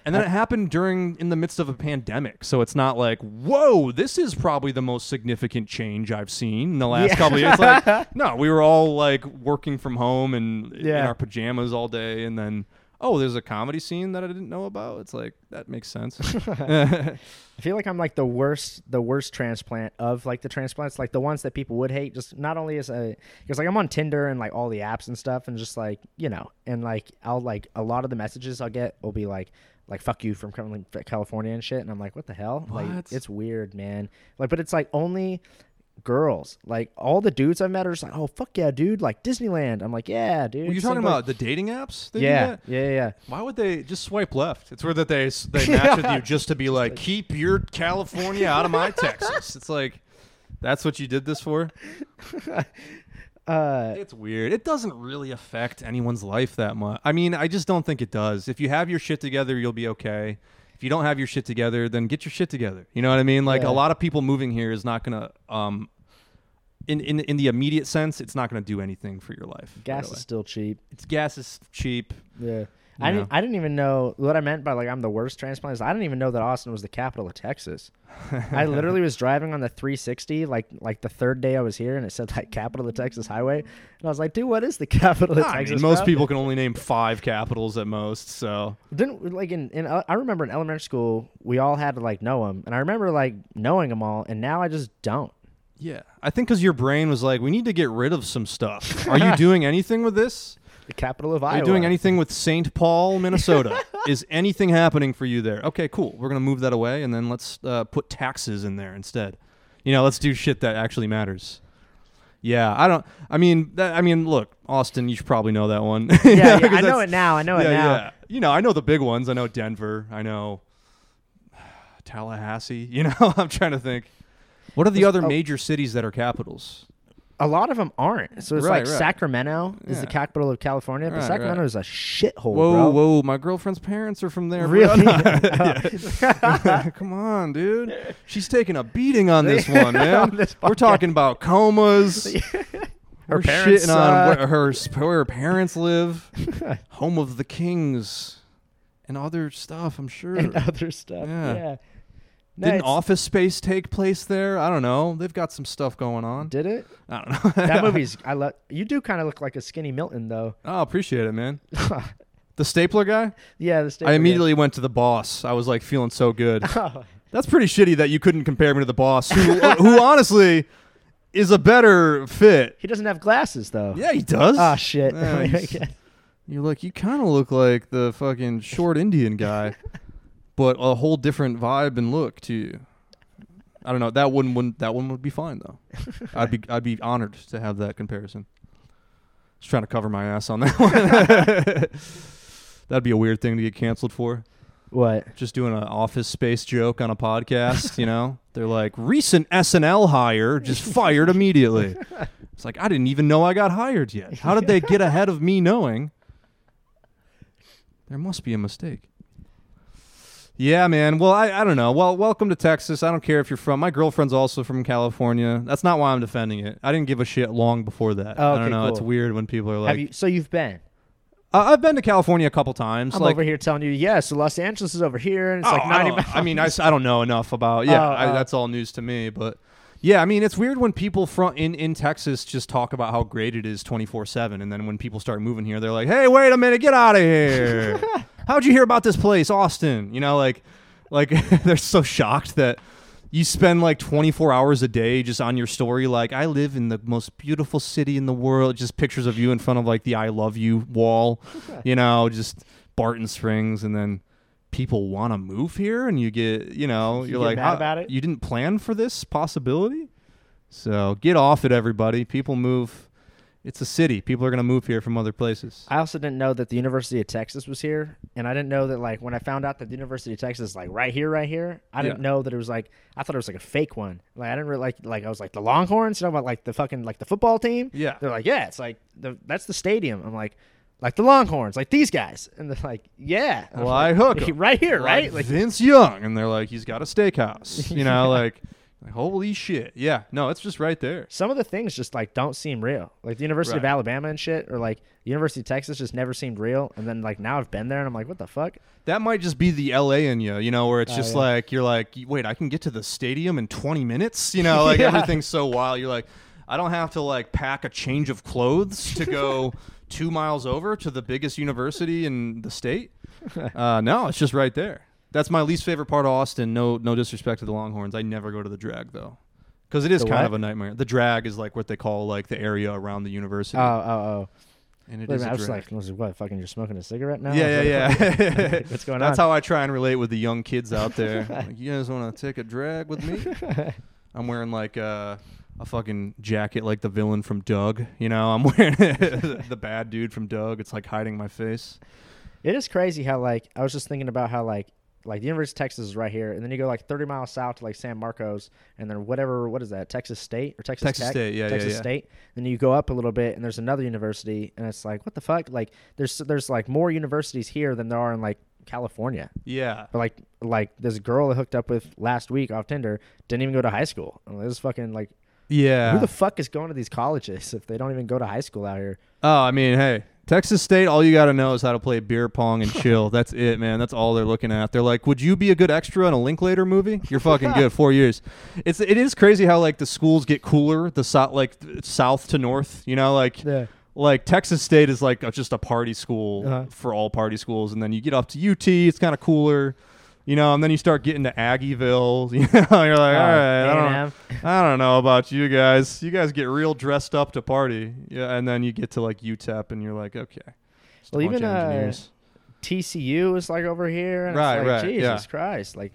And then I- it happened during in the midst of a pandemic. So it's not like, "Whoa, this is probably the most significant change I've seen in the last Yeah. couple of years." Like, no, we were all like working from home and in our pajamas all day and then oh, there's a comedy scene that I didn't know about. It's like that makes sense. I feel like I'm like the worst, the worst transplant of like the transplants, like the ones that people would hate. Just not only as a, uh, because like I'm on Tinder and like all the apps and stuff, and just like you know, and like I'll like a lot of the messages I'll get will be like, like fuck you from California and shit, and I'm like, what the hell? Like What? it's weird, man. Like, but it's like only girls. Like all the dudes I've met are just like, oh fuck yeah, dude, like Disneyland. I'm like, yeah, dude. Were you talking place." about the dating apps? Yeah, yeah, yeah. Why would they just swipe left? It's where that they they match with you just to be like, keep your California out of my Texas. It's like, that's what you did this for. Uh, It's weird. It doesn't really affect anyone's life that much. I mean, I just don't think it does. If you have your shit together, you'll be okay. If you don't have your shit together, then get your shit together. You know what I mean? Like Yeah. a lot of people moving here is not gonna um in in in the immediate sense, it's not gonna do anything for your life. right gas away. is still cheap. it's gas is cheap. Yeah. I know. didn't. I didn't even know what I meant by like I'm the worst transplant. Is I didn't even know that Austin was the capital of Texas. I literally was driving on the 360 like like the third day I was here, and it said like capital of Texas highway, and I was like, dude, what is the capital of I Texas? mean, most bro? people can only name five capitals at most. So didn't like in, in uh, I remember in elementary school we all had to like know them, and I remember like knowing them all, and now I just don't. yeah, I think because your brain was like, we need to get rid of some stuff. Are you doing anything with this? The capital of Iowa. Are you doing anything with St. Paul, Minnesota? Is anything happening for you there? Okay, cool. We're gonna move that away, and then let's uh, put taxes in there instead. You know, let's do shit that actually matters. Yeah, I don't. I mean, that, I mean, look, Austin. You should probably know that one. Yeah, yeah, I know it now. I know yeah, it now. yeah. You know, I know the big ones. I know Denver. I know Tallahassee. You know, I'm trying to think. What are the There's- other oh. major cities that are capitals? A lot of them aren't. So it's Right, like right. Sacramento is the capital of California, but Right, Sacramento is a shithole, Whoa, bro. whoa! My girlfriend's parents are from there. Really? Come on, dude. She's taking a beating on this one, man. This We're talking about comas. Her We're parents, shitting on uh, where her where her parents live, home of the kings, and other stuff. I'm sure. and other stuff. Yeah. Yeah. No, Didn't it's- Office Space take place there? I don't know. They've got some stuff going on. Did it? I don't know. That movie's. I love. You do kind of look like a skinny Milton, though. Oh, appreciate it, man. The stapler guy. yeah, the state. I immediately went to the boss. I was like feeling so good. Oh, That's pretty shitty that you couldn't compare me to the boss, who, uh, who honestly is a better fit. he doesn't have glasses though. Yeah, he does. Oh shit. Yeah, he's- You're like, you kind of look like the fucking short Indian guy, but a whole different vibe and look to you. I don't know. That one wouldn't. That one would be fine though. I'd be I'd be honored to have that comparison. Just trying to cover my ass on that one. That'd be a weird thing to get canceled for. what? Just doing an office space joke on a podcast, you know? They're like, recent SNL hire just fired immediately. It's like, I didn't even know I got hired yet. How did they get ahead of me knowing? There must be a mistake. Yeah, man. Well, I, I don't know. Well, welcome to Texas. I don't care if you're from. My girlfriend's also from California. That's not why I'm defending it. I didn't give a shit long before that. Oh, I don't okay, know. It's weird when people are like, have you? So you've been. Uh, I've been to California a couple times. I'm like, over here telling you, yeah, so Los Angeles is over here, and it's Oh, like 90 don't- miles. I mean, I, I don't know enough about. Yeah, Oh, I, oh. that's all news to me. But yeah, I mean, it's weird when people from in in Texas just talk about how great it is twenty four seven, and then when people start moving here, they're like, "Hey, wait a minute, get out of here! How'd you hear about this place, Austin? You know, like, like they're so shocked that." You spend like 24 hours a day just on your story, like, I live in the most beautiful city in the world. Just pictures of you in front of like the I love you wall, you know, just Barton Springs. And then people want to move here and you get you know You you're get like mad "How- about it?" you didn't plan for this possibility so get off it everybody people move it's a city people are going to move here from other places I also didn't know that the University of Texas was here, and I didn't know that like when I found out that the University of Texas is like right here, right here. I didn't Yeah. know that it was like I thought it was like a fake one. Like I didn't really like like I was like the Longhorns, you know about like the fucking like the football team. Yeah. they're like yeah, it's like the that's the stadium. I'm like like the Longhorns, like these guys, and they're like yeah, well like, i hook right here, Like right? Like vince young and they're like he's got a steakhouse you know like, like holy shit yeah no it's just right there some of the things just like don't seem real. Like the University of Alabama and shit, or like the University of Texas just never seemed real. And then like now I've been there and I'm like, what the fuck? that might just be the LA in you, you know, where it's Oh, just yeah. like you're like, wait, I can get to the stadium in 20 minutes, you know, like Yeah. everything's so wild. You're like, I don't have to like pack a change of clothes to go two miles over to the biggest university in the state. Uh, no, it's just right there. That's my least favorite part of Austin. No, no disrespect to the Longhorns. I never go to the drag though, because it is The kind what? of a nightmare. The drag is like what they call like the area around the university, Oh oh oh. and it Wait a is minute, a I was drag. like, was what fucking? You're smoking a cigarette now? Yeah, yeah, yeah. What's going That's on? how I try and relate with the young kids out there. Like, you guys want to take a drag with me? I'm wearing like a, a fucking jacket like the villain from Doug. You know, I'm wearing the bad dude from Doug. It's like hiding my face. It is crazy how like I was just thinking about how like like the University of Texas is right here, and then you go like 30 miles south to like San Marcos, and then whatever what is that Texas State or Texas Texas Tech? State, yeah, yeah, Texas yeah. State. Then you go up a little bit, and there's another university, and it's like what the fuck? Like there's there's like more universities here than there are in like California. Yeah. But like like this girl I hooked up with last week off Tinder didn't even go to high school. I'm like, this is fucking like Yeah. who the fuck is going to these colleges if they don't even go to high school out here? oh, I mean, hey, Texas State, all you got to know is how to play beer pong and chill. That's it, man. That's all they're looking at. They're like, would you be a good extra in a Linklater movie? You're fucking good. Four years. It's it is crazy how like the schools get cooler, the south like south to north. You know, like Yeah. like Texas State is like a, just a party school Uh-huh. for all party schools, and then you get up to UT, it's kind of cooler, you know, and then you start getting to Aggieville, you know, you're like, all right, I don't, I don't know about you guys, you guys get real dressed up to party, yeah, and then you get to like UTEP, and you're like, okay, a Well, even, uh. TCU is like over here, and Right, it's like, right, Jesus yeah. Christ, like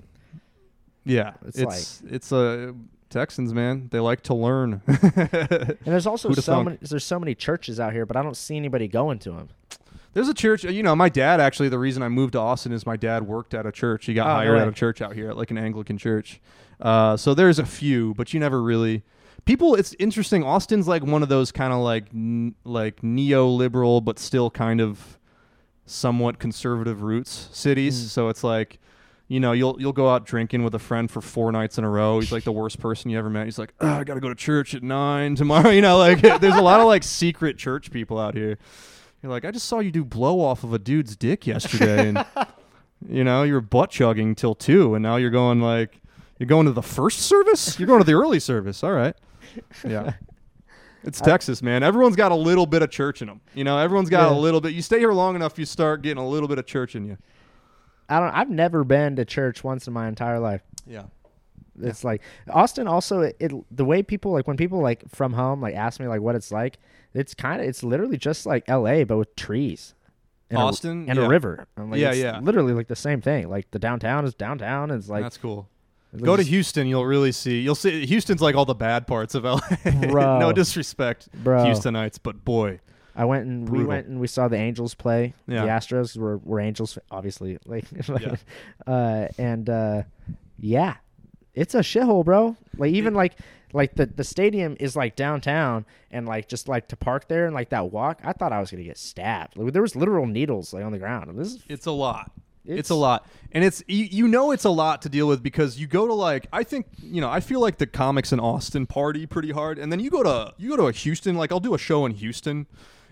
yeah, it's it's it's uh, Texans, man, they like to learn. And there's also Who'da so thunk? many. There's so many churches out here, but I don't see anybody going to them. There's a church, you know, my dad actually, the reason I moved to Austin is my dad worked at a church. He got Oh, hired at way. a church out here, at like an Anglican church. Uh, so there's a few, but you never really. People, it's interesting. Austin's like one of those kind of like n- like neoliberal, but still kind of somewhat conservative roots cities. Mm. So it's like, you know, you'll you'll go out drinking with a friend for four nights in a row. He's like the worst person you ever met. He's like, oh, I got to go to church at nine tomorrow. You know, like there's a lot of like secret church people out here. You're like, I just saw you do blow off of a dude's dick yesterday, and you know, you were butt chugging till two, and now you're going like, you're going to the first service. You're going to the early service. All right, yeah. It's Texas, man. Everyone's got a little bit of church in them. You know, everyone's got Yeah. a little bit. You stay here long enough, you start getting a little bit of church in you. I don't. I've never been to church once in my entire life. Yeah. It's like Austin. Also, it, it the way people like when people like from home like ask me like what it's like. It's kind of it's literally just like L.A. but with trees. And a- Austin, and yeah. a river. I'm like, Yeah, it's yeah. Literally like the same thing. Like the downtown is downtown. And it's like That's cool. Go to Houston, you'll really see. You'll see Houston's like all the bad parts of LA. Bro. no disrespect, Bro. Houstonites, but boy, I went and we went and we saw the Angels play. Yeah. The Astros were were Angels, obviously. Like, Yeah. uh, and uh, yeah, it's a shithole, bro. Like even like like the the stadium is like downtown, and like just like to park there and like that walk, I thought I was gonna get stabbed. Like there was literal needles like on the ground. This is it's a lot. It's, It's- a lot, and it's you, you know it's a lot to deal with because you go to like I think you know I feel like the comics in Austin party pretty hard, and then you go to you go to a Houston like I'll do a show in Houston,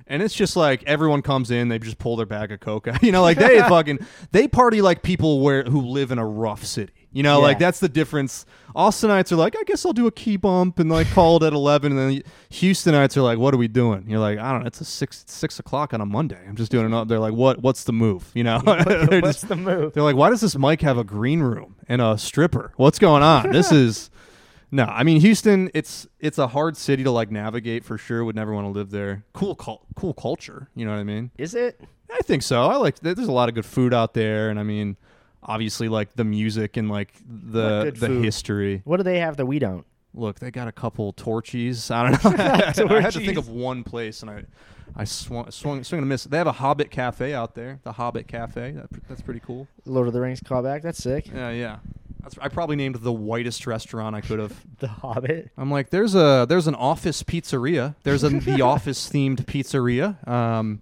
And it's just like everyone comes in, they just pull their bag of coca. You know, like they fucking they party like people where who live in a rough city. You know, like that's the difference. Austinites are like, I guess I'll do a key bump and like call it at eleven, and then Houstonites are like, What are we doing? You're like, I don't know. It's a six six o'clock on a Monday. I'm just doing it. They're like, What? What's the move? You know, What's just- the move? they're like, why does this mic have a green room and a stripper? What's going on? This is no. I mean, Houston. It's it's a hard city to like navigate for sure. Would never want to live there. Cool, cul- cool culture. You know what I mean? Is it? I think so. I like. There's a lot of good food out there, and I mean, obviously, like the music and like the the food? history. What do they have that we don't? Look, they got a couple Torchy's. I don't know. I had to think of one place, and I. I swung, swung, swung and a miss. They have a Hobbit Cafe out there. The Hobbit Cafe. That, that's pretty cool. Lord of the Rings callback. That's sick. Yeah, yeah. That's, I probably named the whitest restaurant I could have. The Hobbit. I'm like, there's a there's an office pizzeria. There's a the office themed pizzeria. Um,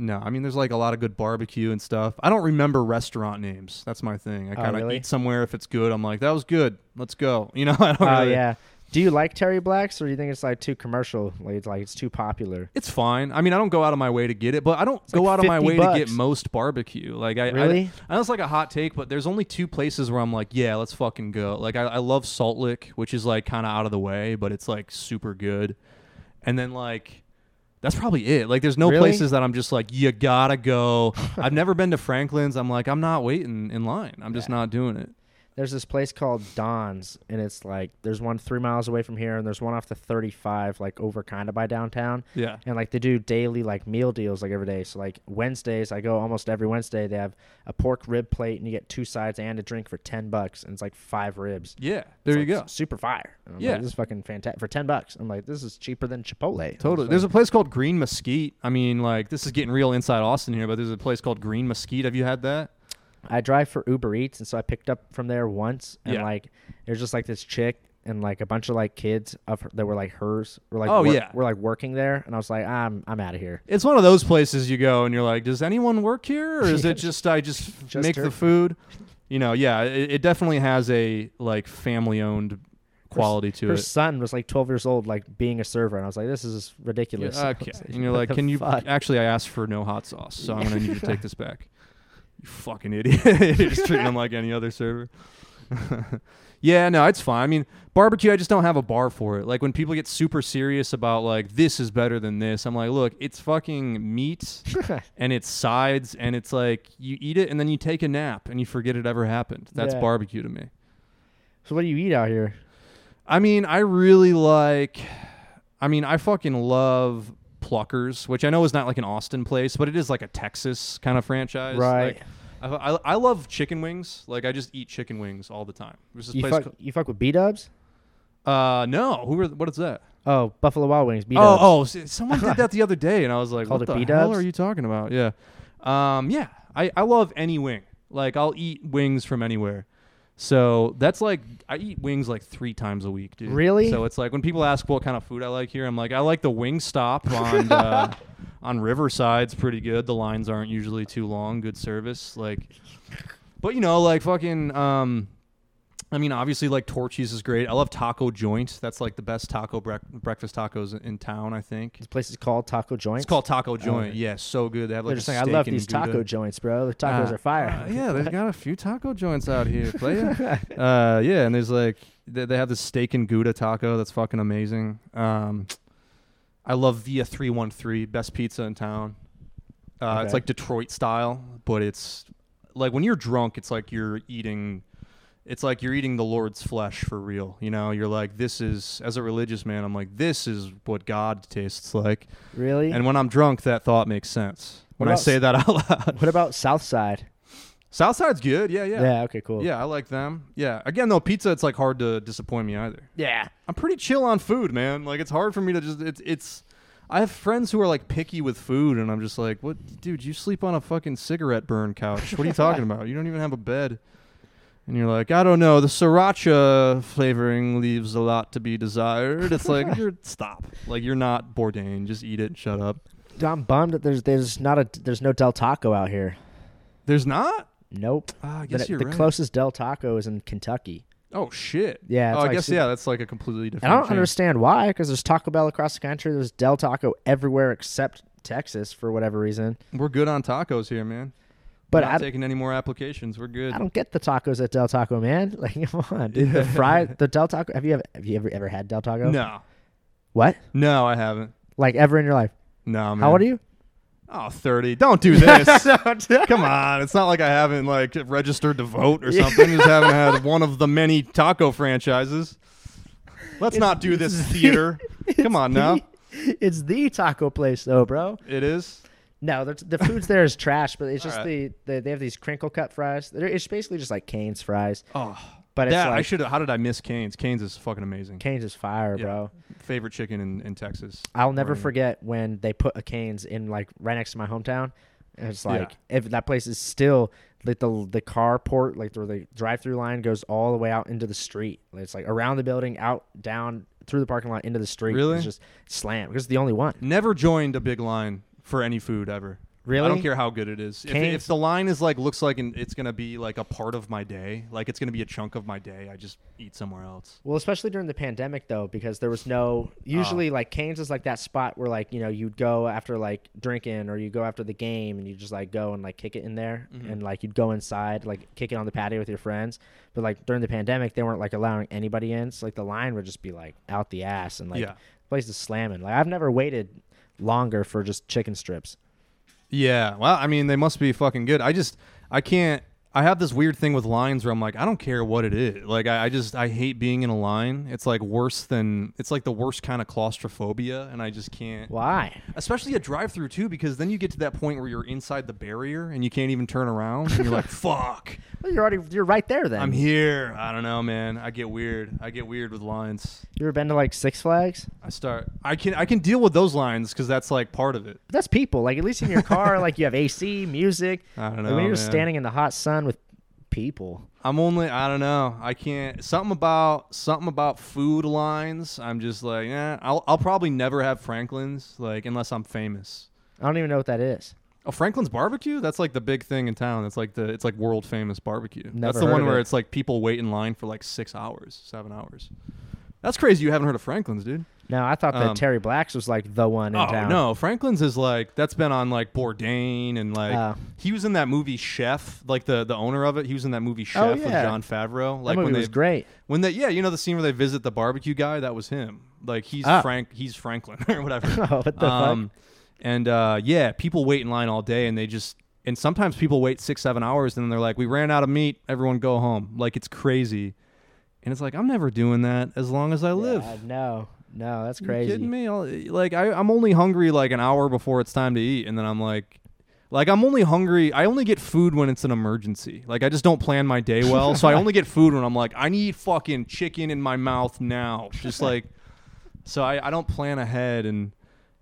no, I mean there's like a lot of good barbecue and stuff. I don't remember restaurant names. That's my thing. I Oh, kind of really? eat somewhere if it's good. I'm like, that was good. Let's go. You know, I don't Oh really. yeah. Do you like Terry Blacks, or do you think it's like too commercial? Like it's like it's too popular. It's fine. I mean, I don't go out of my way to get it, but I don't It's go like out of my 50 way to get most barbecue. Like I, Really? I, I know it's like a hot take, but there's only two places where I'm like, yeah, let's fucking go. Like I, I love Salt Lick, which is like kind of out of the way, but it's like super good. And then like, that's probably it. Like there's no Really? places that I'm just like, you gotta go. I've never been to Franklin's. I'm like, I'm not waiting in line. I'm just not doing it. There's this place called Don's, and it's like there's one three miles away from here, and there's one off the 35, like over kind of by downtown. Yeah. And like they do daily like meal deals like every day. So like Wednesdays, I go almost every Wednesday. They have a pork rib plate, and you get two sides and a drink for ten bucks, and it's like five ribs. Yeah. There It's, you like, go. Super fire. And I'm Yeah. like, this is fucking fantastic for ten bucks. I'm like, this is cheaper than Chipotle. Totally. There's a place called Green Mesquite. I mean, like this is getting real inside Austin here, but there's a place called Green Mesquite. Have you had that? I drive for Uber Eats, and so I picked up from there once, and Yeah. like there's just like this chick and like a bunch of like kids of her, that were like hers were like Oh, yeah. were like working there, and I was like, I'm I'm out of here. It's one of those places you go and you're like, does anyone work here, or is it just I just, just make her. the food? You know, yeah, it, it definitely has a like family-owned quality to it. Her it. son was like 12 years old, like being a server, and I was like, this is ridiculous. I okay, was and you're what like, the can you? fuck? Actually, I asked for no hot sauce, so I'm gonna need you to take this back. You fucking idiot! You're just treating them like any other server. yeah, no, it's fine. I mean, barbecue, I just don't have a bar for it. Like when people get super serious about like this is better than this, I'm like, look, it's fucking meat and it's sides and it's like you eat it and then you take a nap and you forget it ever happened. That's Yeah. barbecue to me. So what do you eat out here? I mean, I really like. I mean, I fucking love Pluckers, which I know is not like an Austin place, but it is like a Texas kind of franchise. Right. Like, I, I, I love chicken wings. Like I just eat chicken wings all the time. There's this You place. fuck, you fuck with B Dubs? uh, no. Who? Are, what is that? Oh, Buffalo Wild Wings. Oh, Dubs. oh, s- someone did that the other day, and I was like, Called "What the B-dubs? hell are you talking about?" Yeah, um, yeah. I I love any wing. Like I'll eat wings from anywhere. So that's like I eat wings like three times a week, dude. Really? So it's like when people ask what kind of food I like here, I'm like I like the wing stop on uh, on Riverside's pretty good. The lines aren't usually too long. Good service. Like, but you know, like fucking. Um, I mean, obviously, like Torchy's is great. I love Taco Joint. That's like the best taco brec- breakfast tacos in town. I think This place is called Taco Joint. it's called Taco Joint. okay. Yeah, so good. They have like just saying, I love these taco joints, bro. The tacos Uh, are fire. uh, yeah, they've got a few taco joints out here, uh, yeah, and there's like they, they have this steak and Gouda taco that's fucking amazing. Um, I love Via Three One Three, best pizza in town. Uh, It's like Detroit style, but it's like when you're drunk, it's like you're eating. It's like you're eating the Lord's flesh for real. You know, you're like, this is as a religious man. I'm like, this is what God tastes like. really? And when I'm drunk, that thought makes sense. What When I say that out loud. what about Southside? Southside's good. Yeah, yeah. Yeah. Okay. Cool. Yeah, I like them. Yeah. Again, though, pizza, it's like hard to disappoint me either. Yeah. I'm pretty chill on food, man. Like it's hard for me to just it's it's I have friends who are like picky with food and I'm just like, "What dude, you sleep on a fucking cigarette burn couch. What are you talking about? You don't even have a bed." And you're like, "I don't know, the sriracha flavoring leaves a lot to be desired." It's like, "You're stop. Like you're not Bourdain. Just eat it shut up." I'm bummed that there's there's not a there's no Del Taco out here. There's not? Nope. Ah, I The, guess you're the right. closest Del Taco is in Kentucky. Oh shit. Yeah. Oh, I like guess su- yeah, that's like a completely different And I don't chain. understand why, because there's Taco Bell across the country. There's Del Taco everywhere except Texas for whatever reason. We're good on tacos here, man. But not I, taking any more applications. We're good. I don't get the tacos at Del Taco, man. Like, come on, dude. The fry, the Del Taco. Have you ever, have you ever ever had Del Taco? No, What? no, I haven't. Like ever in your life? No, man. How old are you? Oh, 30. Don't do this. Come on. It's not like I haven't like registered to vote or something. Just haven't had one of the many taco franchises. Let's It's- not do this theater. Come on now. It's the taco place, though, bro. It is. No, the, the food's there is trash, but it's just Alright. the, the they have these crinkle cut fries. They're, it's basically just like Cane's fries, Oh, but it's yeah. I like should. How did I miss Canes? Canes is fucking amazing. Cane's is fire, Yeah. bro. Favorite chicken in, in Texas. I'll never Right. forget when they put a Cane's in like right next to my hometown. And it's Yeah. like if that place is still like the the car port, like the, the drive through line goes all the way out into the street. It's like around the building, out, down, through the parking lot into the street. Really? It's just slam because it's the only one. Never joined a big line for any food ever. Really? I don't care how good it is. If, Cane's- if the line is like looks like an, it's gonna be like a part of my day, like it's gonna be a chunk of my day, I just eat somewhere else. Well, especially during the pandemic though, because there was no usually like Cane's is like that spot where like you know you'd go after like drinking or you go after the game and you just like go and like kick it in there Mhm. and like you'd go inside like kick it on the patio with your friends. But like during the pandemic, they weren't like allowing anybody in, so like the line would just be like out the ass and like yeah. place is slamming. Like I've never waited longer for just chicken strips. Yeah. Well, I mean, they must be fucking good. I just, I can't. I have this weird thing with lines where I'm like, I don't care what it is. Like, I, I just, I hate being in a line. It's like worse than, it's like the worst kind of claustrophobia, and I just can't. Why? Especially a drive-through too, because then you get to that point where you're inside the barrier and you can't even turn around, and you're like, fuck. Well, you're already you're right there then. I'm here. I don't know, man. I get weird. I get weird with lines. You ever been to like Six Flags? I start. I can. I can deal with those lines because that's like part of it. That's people. Like at least in your car, like you have AC, music. I don't Like, know. when you're man. standing in the hot sun people. I'm only. I don't know. I can't. Something about something about food lines. I'm just like, yeah. I'll. I'll probably never have Franklin's like unless I'm famous. I don't even know what that is. Oh, Franklin's barbecue? That's like the big thing in town. It's like the it's like world famous barbecue. Never That's the one where it. it's like people wait in line for like six hours, seven hours. That's crazy. You haven't heard of Franklin's, dude? No, I thought that Um, Terry Blacks was like the one in Oh town. no, Franklin's is like that's been on like Bourdain and like Oh. he was in that movie Chef, like the the owner of it. He was in that movie Chef Oh, with yeah. Jon Favreau. that Like movie when was they great. when they yeah, you know the scene where they visit the barbecue guy. That was him. Like he's Ah. Frank. He's Franklin or whatever. oh, what the um, and uh, yeah, people wait in line all day, and they just and sometimes people wait six, seven hours, and then they're like, "We ran out of meat. Everyone go home." Like it's crazy, and it's like I'm never doing that as long as I fuck? live. Yeah, no, that's You crazy. kidding me? I'll, like I, I'm only hungry like an hour before it's time to eat, and then I'm like, like I'm only hungry. I only get food when it's an emergency. Like I just don't plan my day well, so I only get food when I'm like, I need fucking chicken in my mouth now. Just like, so I, I don't plan ahead. And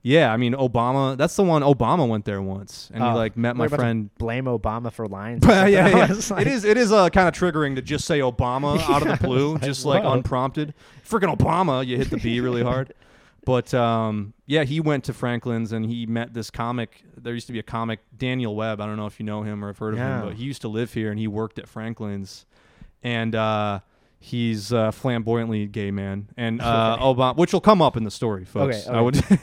yeah, I mean Obama. That's the one. Obama went there once, and he Oh, like met my friend. Blame Obama for lying. yeah, yeah. Was like- it is. It is uh, kind of triggering to just say Obama out of the blue, like, just like whoa. unprompted. Freaking Obama! You hit the B really hard. But um, yeah, he went to Franklin's and he met this comic. There used to be a comic, Daniel Webb. I don't know if you know him or have heard of him, but he used to live here and he worked at Franklin's. And uh, he's a flamboyantly gay man. And uh, Okay. Obama, which will come up in the story, folks. Okay, I would.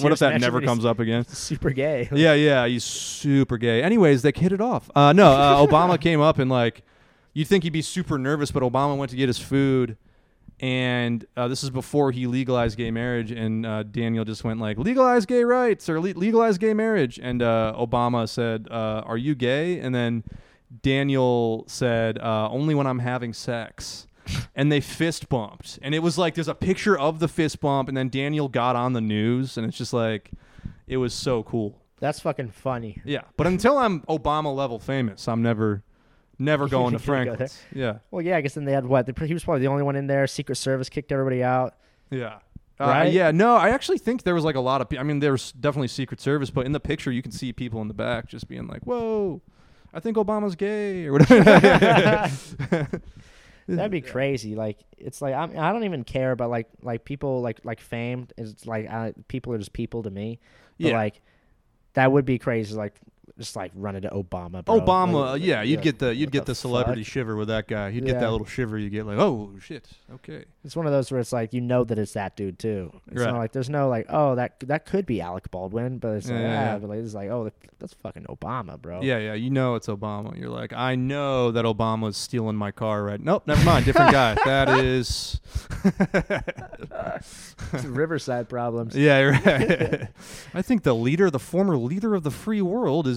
what if that never comes up again? super gay. yeah, yeah, he's super gay. Anyways, they hit it off. Uh, no, uh, Obama came up and like, you'd think he'd be super nervous, but Obama went to get his food, and uh, this is before he legalized gay marriage, and uh, Daniel just went like, legalize gay rights or le- legalize gay marriage, and uh, Obama said, uh, "Are you gay?" And then Daniel said, uh, "Only when I'm having sex." and they fist bumped, and it was like there's a picture of the fist bump, and then Daniel got on the news, and it's just like, it was so cool. That's fucking funny. Yeah, but until I'm Obama level famous, I'm never, never going to You're go Yeah, Well, yeah, I guess then they had what? They, he was probably the only one in there. Secret Service kicked everybody out. yeah, uh, Right? Yeah, no, I actually think there was like a lot of. pe- I mean, there's definitely Secret Service, but in the picture you can see people in the back just being like, "Whoa, I think Obama's gay" or whatever. That'd be crazy. Like it's like I'm, I don't even care about like like people like like famed. It's like I, people are just people to me. But Yeah. like that would be crazy. Like just like run into Obama. Bro. Obama, Like, yeah, you'd get the you'd get the, celebrity fuck? shiver with that guy. You'd get that little shiver you get like, oh shit, okay. It's one of those where it's like you know that it's that dude too. It's Right. not like there's no like oh that that could be Alec Baldwin, but it's like Yeah, yeah, yeah, yeah. but like, it's like oh that's fucking Obama, bro. Yeah, yeah, you know it's Obama. You're like, I know that Obama's stealing my car right. Nope, never mind, different guy. That is. Riverside problems. yeah, right. I think the leader, the former leader of the free world, is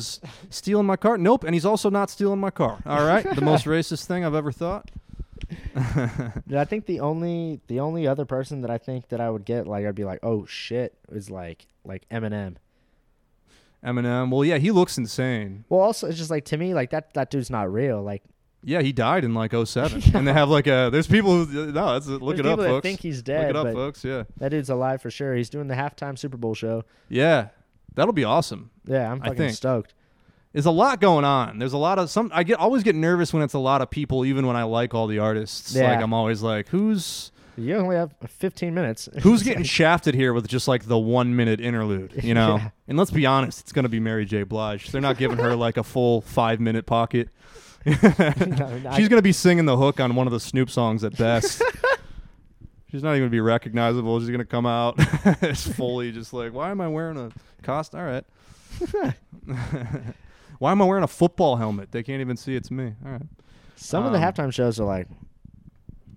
stealing my car. Nope, and he's also not stealing my car. All right, the most racist thing I've ever thought. I think the only the only other person that I think that I would get like I'd be like oh shit is like like Eminem. Eminem. Well, yeah, he looks insane. Well, also it's just like to me like that that dude's not real. Like Yeah, he died in like 07. and they have like a. There's people who no, that's look there's it up, folks. think he's dead. look it up, folks. Yeah, that dude's alive for sure. He's doing the halftime Super Bowl show. yeah, that'll be awesome. Yeah, I'm fucking stoked. There's a lot going on. There's a lot of some. I get always get nervous when it's a lot of people, even when I like all the artists. Yeah. Like I'm always like, who's You only have 15 minutes. who's getting shafted here with just like the one minute interlude, you know? Yeah. And let's be honest, it's gonna be Mary J. Blige. They're not giving her like a full five minute pocket. No, She's gonna be singing the hook on one of the Snoop songs at best. She's not even gonna be recognizable. She's gonna come out it's fully just like, why am I wearing a cost? All right. why am I wearing a football helmet? They can't even see it's me. All right. Some of the Um, halftime shows are like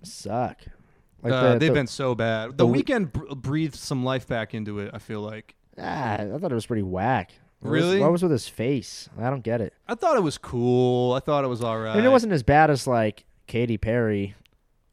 suck. Like Uh, the- they've the- been so bad. The, the Weeknd br- breathed some life back into it. I feel like. ah, I thought it was pretty whack. What was- Really? what was with his face? I don't get it. I thought it was cool. I thought it was all right. I mean, it wasn't as bad as like Katy Perry.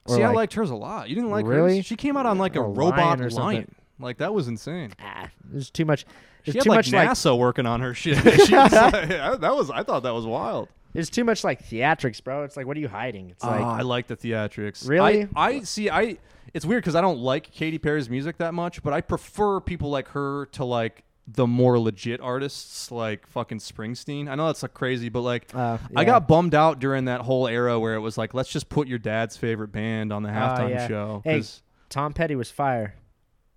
Or, See, I liked hers a lot. You didn't like Really? hers? She came out on like a Or robot lion lion. or something. Like that was insane. Ah, there's too much. She There's had too like much like NASA working on her shit. she was like, that was I thought that was wild. there's too much like theatrics, bro. It's like what are you hiding? It's like oh, I like the theatrics. Really? I, I see. I it's weird because I don't like Katy Perry's music that much, but I prefer people like her to like the more legit artists like fucking Springsteen. I know that's like crazy, but like uh, I got bummed out during that whole era where it was like, let's just put your dad's favorite band on the halftime Oh, yeah. show. Hey, Tom Petty was fire.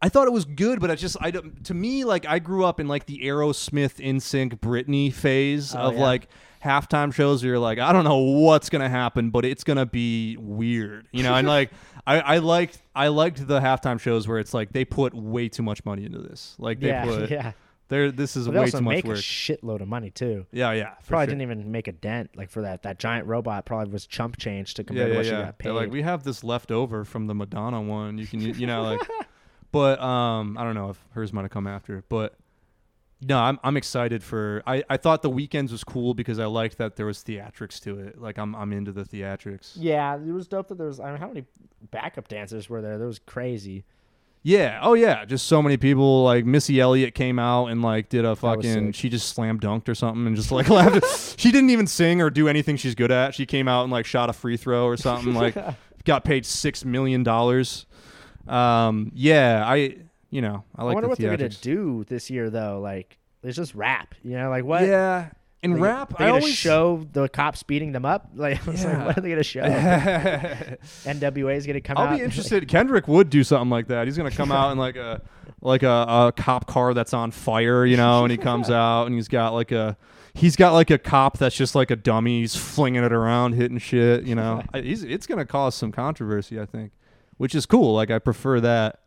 I thought it was good, but I just I to me like I grew up in like the Aerosmith, NSYNC, Britney phase Oh, of yeah. like halftime shows. Where you're like, I don't know what's gonna happen, but it's gonna be weird, you know. And like I, I liked I liked the halftime shows where it's like they put way too much money into this. Like they yeah, put yeah. there. This is But they way also too much make work. a shitload of money too. yeah, yeah. For Probably sure. didn't even make a dent. Like for that, that giant robot probably was chump change to yeah, compare to yeah, what yeah. she got paid. They're like, we have this left over from the Madonna one. You can, you know, like, but um, I don't know if hers might have come after, but no, I'm I'm excited for. I I thought the Weeknd's was cool because I liked that there was theatrics to it. Like I'm I'm into the theatrics. yeah, it was dope that there was. I mean, how many backup dancers were there? That was crazy. Yeah. Oh yeah. Just so many people. Like Missy Elliott came out and like did a fucking. She just slam dunked or something and just like laughed. She didn't even sing or do anything she's good at. She came out and like shot a free throw or something. Like got paid six million dollars. Um. Yeah. I. You know. I like I wonder the what they're gonna do this year though. Like, it's just rap. You know, like what? Yeah. In Like, rap, they I always show the cops beating them up. Like, was like, what are they gonna show? NWA is gonna come out. I'll be interested. Kendrick would do something like that. He's gonna come out in like a like a, a cop car that's on fire, you know, and he comes out and he's got like a he's got like a cop that's just like a dummy. He's flinging it around, hitting shit, you know. He's, it's gonna cause some controversy, I think, which is cool. Like I prefer that,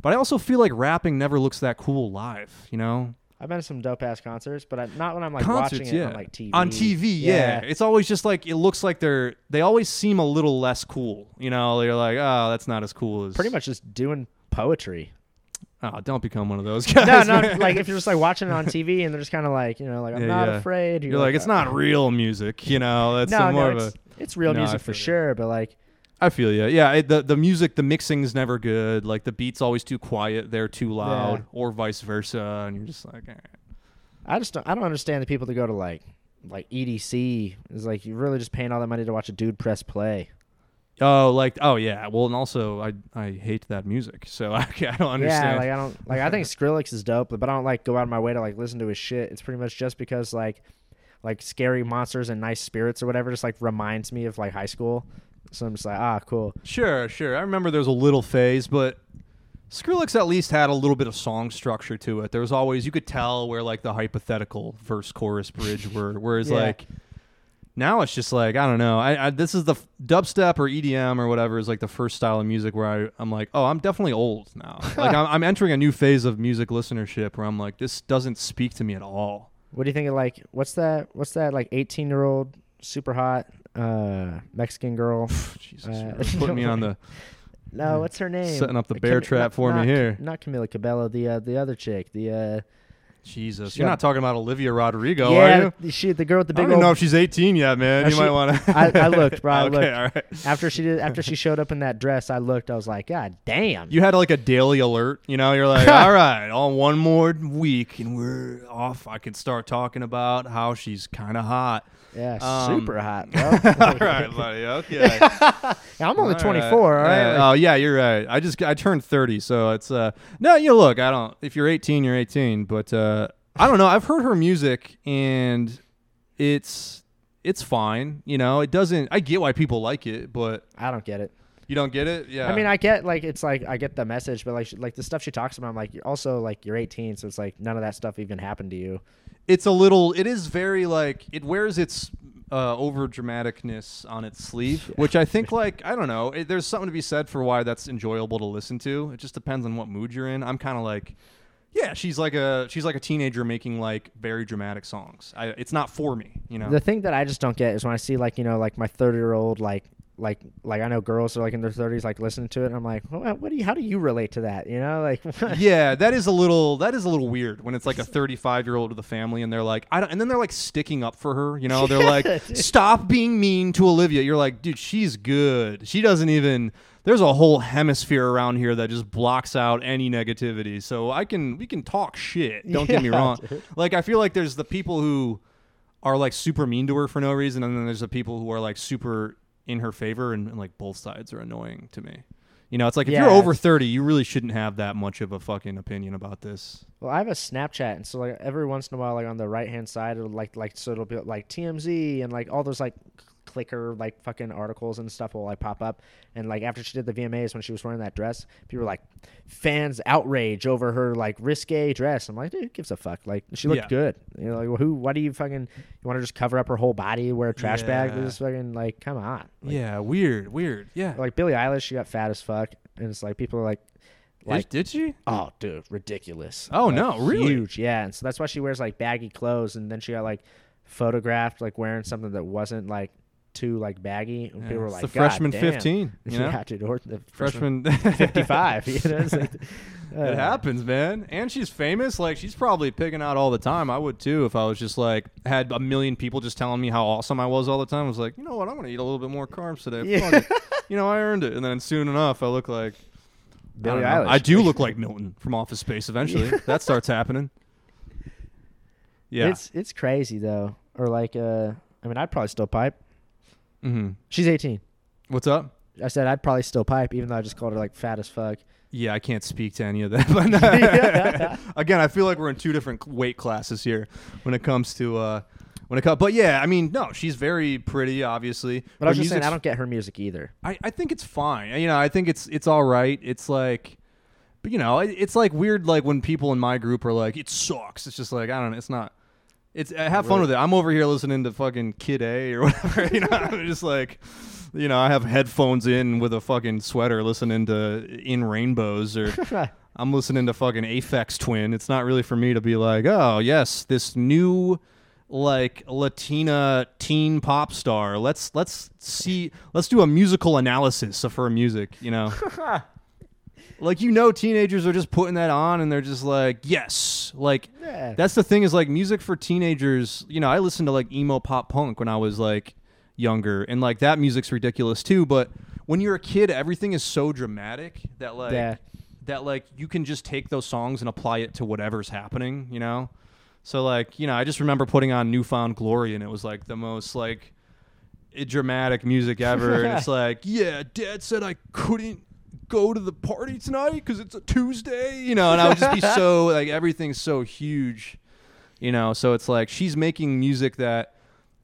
but I also feel like rapping never looks that cool live, you know. I've been to some dope ass concerts, but I, not when I'm like Concerts, watching it yeah. on like TV. On TV, yeah. It's always just like it looks like they're they always seem a little less cool, you know. They're like, oh, that's not as cool as pretty much just doing poetry. Oh, don't become one of those guys. no, no, man. like if you're just like watching it on TV and they're just kind of like, you know, like I'm Yeah, not yeah. afraid. You're like, it's "Uh, not real music, you know. That's no, some more no, of a. it's, it's real No, music for sure, but like, I feel you. Yeah, it, the the music, the mixing's never good. Like the beat's always too quiet, they're too loud, Yeah. or vice versa, and you're just like, eh. I just don't, I don't understand the people that go to like like EDC is like you're really just paying all that money to watch a dude press play. oh, like, oh yeah. Well, and also, I I hate that music, so I, I don't understand. Yeah, like I don't like I think Skrillex is dope, but I don't like go out of my way to like listen to his shit. It's pretty much just because like like scary monsters and nice spirits or whatever just like reminds me of like high school. So I'm just like, ah, cool. Sure, sure. I remember there was a little phase, but Skrillex at least had a little bit of song structure to it. There was always you could tell where like the hypothetical verse chorus bridge were. Whereas Yeah. like now it's just like I don't know. I, I this is the f- dubstep or EDM or whatever is like the first style of music where I I'm like oh I'm definitely old now. like I'm, I'm entering a new phase of music listenership where I'm like this doesn't speak to me at all. What do you think of like what's that? What's that like eighteen year old super hot uh Mexican girl? Jesus, Uh, putting me on the No, what's her name? Setting up the bear Cam- trap not- for me here. Not Camila Cabello, the uh, the other chick, the uh, Jesus. You're got- not talking about Olivia Rodrigo, are you? the- she the girl with the big. I don't even know if she's 18 yet, man. No, you she- might want to. I, I looked, bro. I okay, looked. all right. After she did, after she showed up in that dress, I looked. I was like, God damn. You had like a daily alert, you know. You're like, all right, on one more week, and we're off. I can start talking about how she's kind of hot. Yeah, um, super hot, bro. all right, buddy. Okay. I'm only All 24. All right. Uh, oh yeah, you're right. I just I turned 30, so it's uh no. You look, I don't. If you're 18, you're 18. But uh, I don't know. I've heard her music, and it's it's fine. You know, it doesn't. I get why people like it, but I don't get it. you don't get it. Yeah. I mean, I get like it's like I get the message, but like she- like the stuff she talks about, I'm like, you're also like you're 18, so it's like none of that stuff even happened to you. It's a little. It is very like it wears its uh, over dramaticness on its sleeve, which I think like I don't know. It, there's something to be said for why that's enjoyable to listen to. It just depends on what mood you're in. I'm kind of like. Yeah, she's like a she's like a teenager making like very dramatic songs. I, it's not for me, you know. The thing that I just don't get is when I see like you know like my 30 year old like like like I know girls are like in their 30s like listening to it. And I'm like, what, what do you? How do you relate to that? You know, like yeah, that is a little that is a little weird when it's like a 35 year old of the family and they're like I don't and then they're like sticking up for her, you know? They're like stop being mean to Olivia. You're like, dude, she's good. She doesn't even there's a whole hemisphere around here that just blocks out any negativity. So I can we can talk shit. Don't get me wrong. dude. Like I feel like there's the people who are like super mean to her for no reason and then there's the people who are like super in her favor and, and like both sides are annoying to me. You know, it's like if Yeah, you're over 30, you really shouldn't have that much of a fucking opinion about this. Well, I have a Snapchat, and so like every once in a while, like on the right hand side, it'll like like so it'll be like TMZ and like all those like clicker like fucking articles and stuff will like pop up. And like after she did the VMAs when she was wearing that dress, people were like fans outrage over her like risque dress. I'm like, dude, who gives a fuck? Like she looked Yeah. good. You know, like well, who? Why do you fucking you want to just cover up her whole body, wear a trash bag? Yeah. Just fucking like, come on. Like, yeah, weird, weird. Yeah. Like Billie Eilish, she got fat as fuck, and it's like people are like. Like did, did she? Oh, dude, ridiculous. Oh, Like, no, really? Huge, yeah. And so that's why she wears like baggy clothes, and then she got like photographed like wearing something that wasn't like too like baggy, and Yeah, people were like, the "God freshman damn." 15, you know? yeah, dude, or the freshman Freshman fifty-five. you know, like, uh, It happens, man. And she's famous. Like she's probably picking out all the time. I would too if I was just like had a million people just telling me how awesome I was all the time. I was like, you know what? I'm gonna eat a little bit more carbs today. Yeah. You know, I earned it. And then soon enough, I look like I, don't. Eilish. I do look like Milton from Office Space. Eventually, that starts happening. Yeah. It's it's crazy though. Or like, uh, I mean, I'd probably still pipe. Hmm She's eighteen. What's up? I said I'd probably still pipe, even though I just called her like fat as fuck. Yeah, I can't speak to any of that. But again, I feel like we're in two different weight classes here when it comes to uh when it comes. But yeah, I mean, no, she's very pretty, obviously. But I was just saying, I don't get her music either. I, I think it's fine. You know, I think it's it's all right. It's like, but you know, it, it's like weird. Like when people in my group are like, "It sucks." It's just like I don't know. It's not. It's I have fun with it. I'm over here listening to fucking Kid A or whatever. You know, I'm just like, you know, I have headphones in with a fucking sweater, listening to In Rainbows or. I'm listening to fucking Aphex Twin. It's not really for me to be like, oh yes, this new like Latina teen pop star. Let's let's see let's do a musical analysis of her music, you know. like you know teenagers are just putting that on and they're just like, yes. Like Yeah. that's the thing is like music for teenagers, you know, I listened to like emo pop punk when I was like younger and like that music's ridiculous too, but when you're a kid everything is so dramatic that like Yeah. that like you can just take those songs and apply it to whatever's happening, you know? So like, you know, I just remember putting on New Found Glory and it was like the most like dramatic music ever and it's like, yeah, dad said I couldn't go to the party tonight cuz it's a Tuesday, you know, and I would just be so like everything's so huge, you know? So it's like she's making music that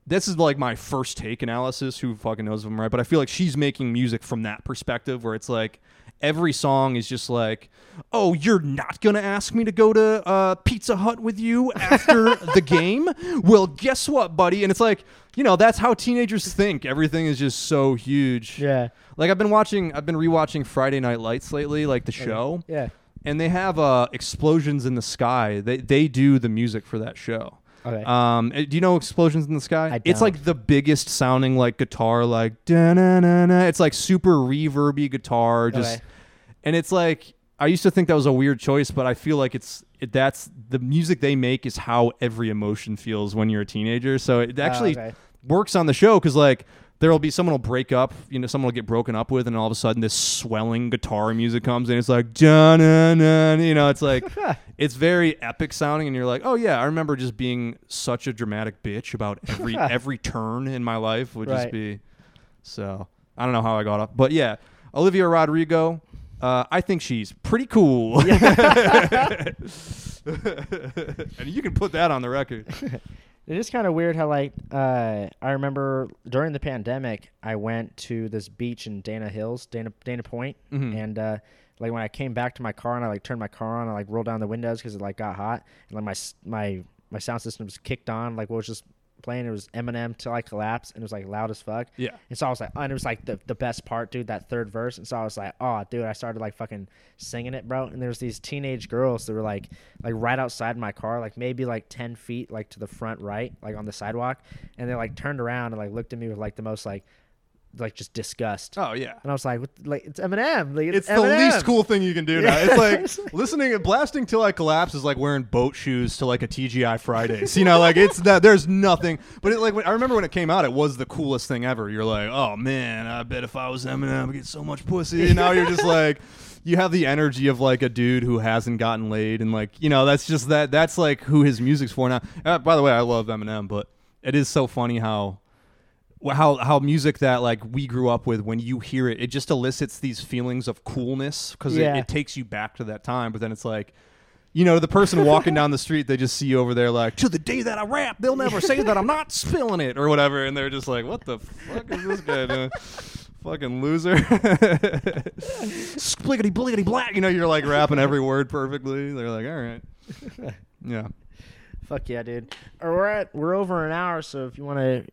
this is like my first take analysis. Who fucking knows if I'm right? But I feel like she's making music from that perspective, where it's like every song is just like, "Oh, you're not gonna ask me to go to uh, Pizza Hut with you after the game? Well, guess what, buddy?" And it's like, you know, that's how teenagers think. Everything is just so huge. Yeah. Like I've been watching, I've been rewatching Friday Night Lights lately, like the show, Yeah. and they have uh, explosions in the sky. They they do the music for that show. Okay. Um, eh, do you know explosions in the sky? I It's don't. like the biggest sounding like guitar, like da na na na. It's like super reverby guitar, just, Okay. and it's like I used to think that was a weird choice, but I feel like it's it, that's the music they make is how every emotion feels when you're a teenager. So it actually Oh, okay. works on the show because like there will be someone will break up, you know, someone will get broken up with, and all of a sudden this swelling guitar music comes in. It's like dun dun dun, you know, it's like it's very epic sounding, and you're like, oh yeah, I remember just being such a dramatic bitch about every every turn in my life would just Right. be. So I don't know how I got up, but yeah, Olivia Rodrigo. Uh, I think she's pretty cool. and you can put that on the record. It is kind of weird how like uh, I remember during the pandemic I went to this beach in Dana Hills, Dana Dana Point, Mhm. and uh, like when I came back to my car and I like turned my car on, I like rolled down the windows because it like got hot, and like my my my sound system was kicked on, like what was just playing. It was Eminem till I collapse, and it was like loud as fuck. Yeah. And so I was like, and it was like the, the best part, dude, that third verse. And so I was like, oh, dude, I started like fucking singing it, bro. And there's these teenage girls that were like, like right outside my car, like maybe like 10 feet, like to the front right, like on the sidewalk. And they like turned around and like looked at me with like the most like, like just disgust. Oh yeah. And I was like, what, like, it's Eminem. Like, It's the Eminem. least cool thing you can do now. It's like listening and blasting till I collapse is like wearing boat shoes to like a TGI Fridays. You know, like it's that there's nothing. But it, like when, I remember when it came out, it was the coolest thing ever. You're like, oh man, I bet if I was Eminem, I'd get so much pussy. And now you're just like. You have the energy of like a dude who hasn't gotten laid, and like you know that's just that. That's like who his music's for now. Uh, by the way, I love Eminem, but it is so funny how how how music that like we grew up with when you hear it it just elicits these feelings of coolness because Yeah. it, it takes you back to that time but then it's like you know the person walking down the street they just see you over there like to the day that i rap they'll never say that i'm not spilling it or whatever and they're just like what the fuck is this guy doing fucking loser spliggity bliggity black you know you're like rapping every word perfectly they're like all right yeah Fuck yeah, dude. Or we're at we're over an hour, so if you want to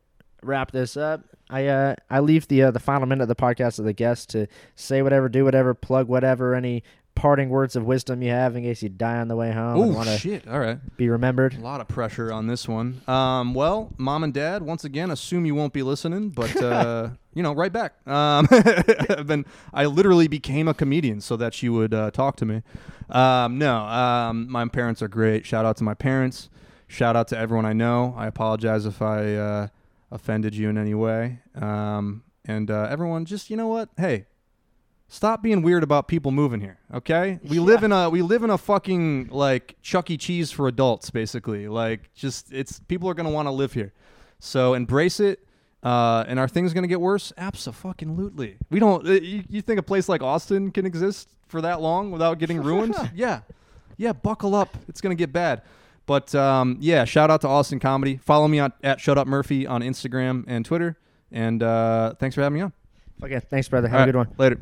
wrap this up, I uh I leave the uh, the final minute of the podcast to the guest to say whatever, do whatever, plug whatever, any parting words of wisdom you have in case you die on the way home oh shit all right be remembered. A lot of pressure on this one. Um, well, mom and dad, once again, assume you won't be listening, but uh, you know, right back. Um, I've been, I literally became a comedian so that she would uh, talk to me. Um, no, um, my parents are great. Shout out to my parents. Shout out to everyone I know. I apologize if I uh, offended you in any way. Um, and uh, everyone, just you know what? Hey, Stop being weird about people moving here, okay? We live in a we live in a fucking like Chuck E. Cheese for adults, basically. Like, just it's people are gonna want to live here, so embrace it. Uh, and are things gonna get worse? Absolutely. We don't. Uh, you, you think a place like Austin can exist for that long without getting ruined? yeah, yeah. Buckle up. It's gonna get bad. But um, yeah, shout out to Austin Comedy. Follow me on, at Shut Up Murphy on Instagram and Twitter. And uh, thanks for having me on. Okay, thanks, brother. Have All a good right, one. Later.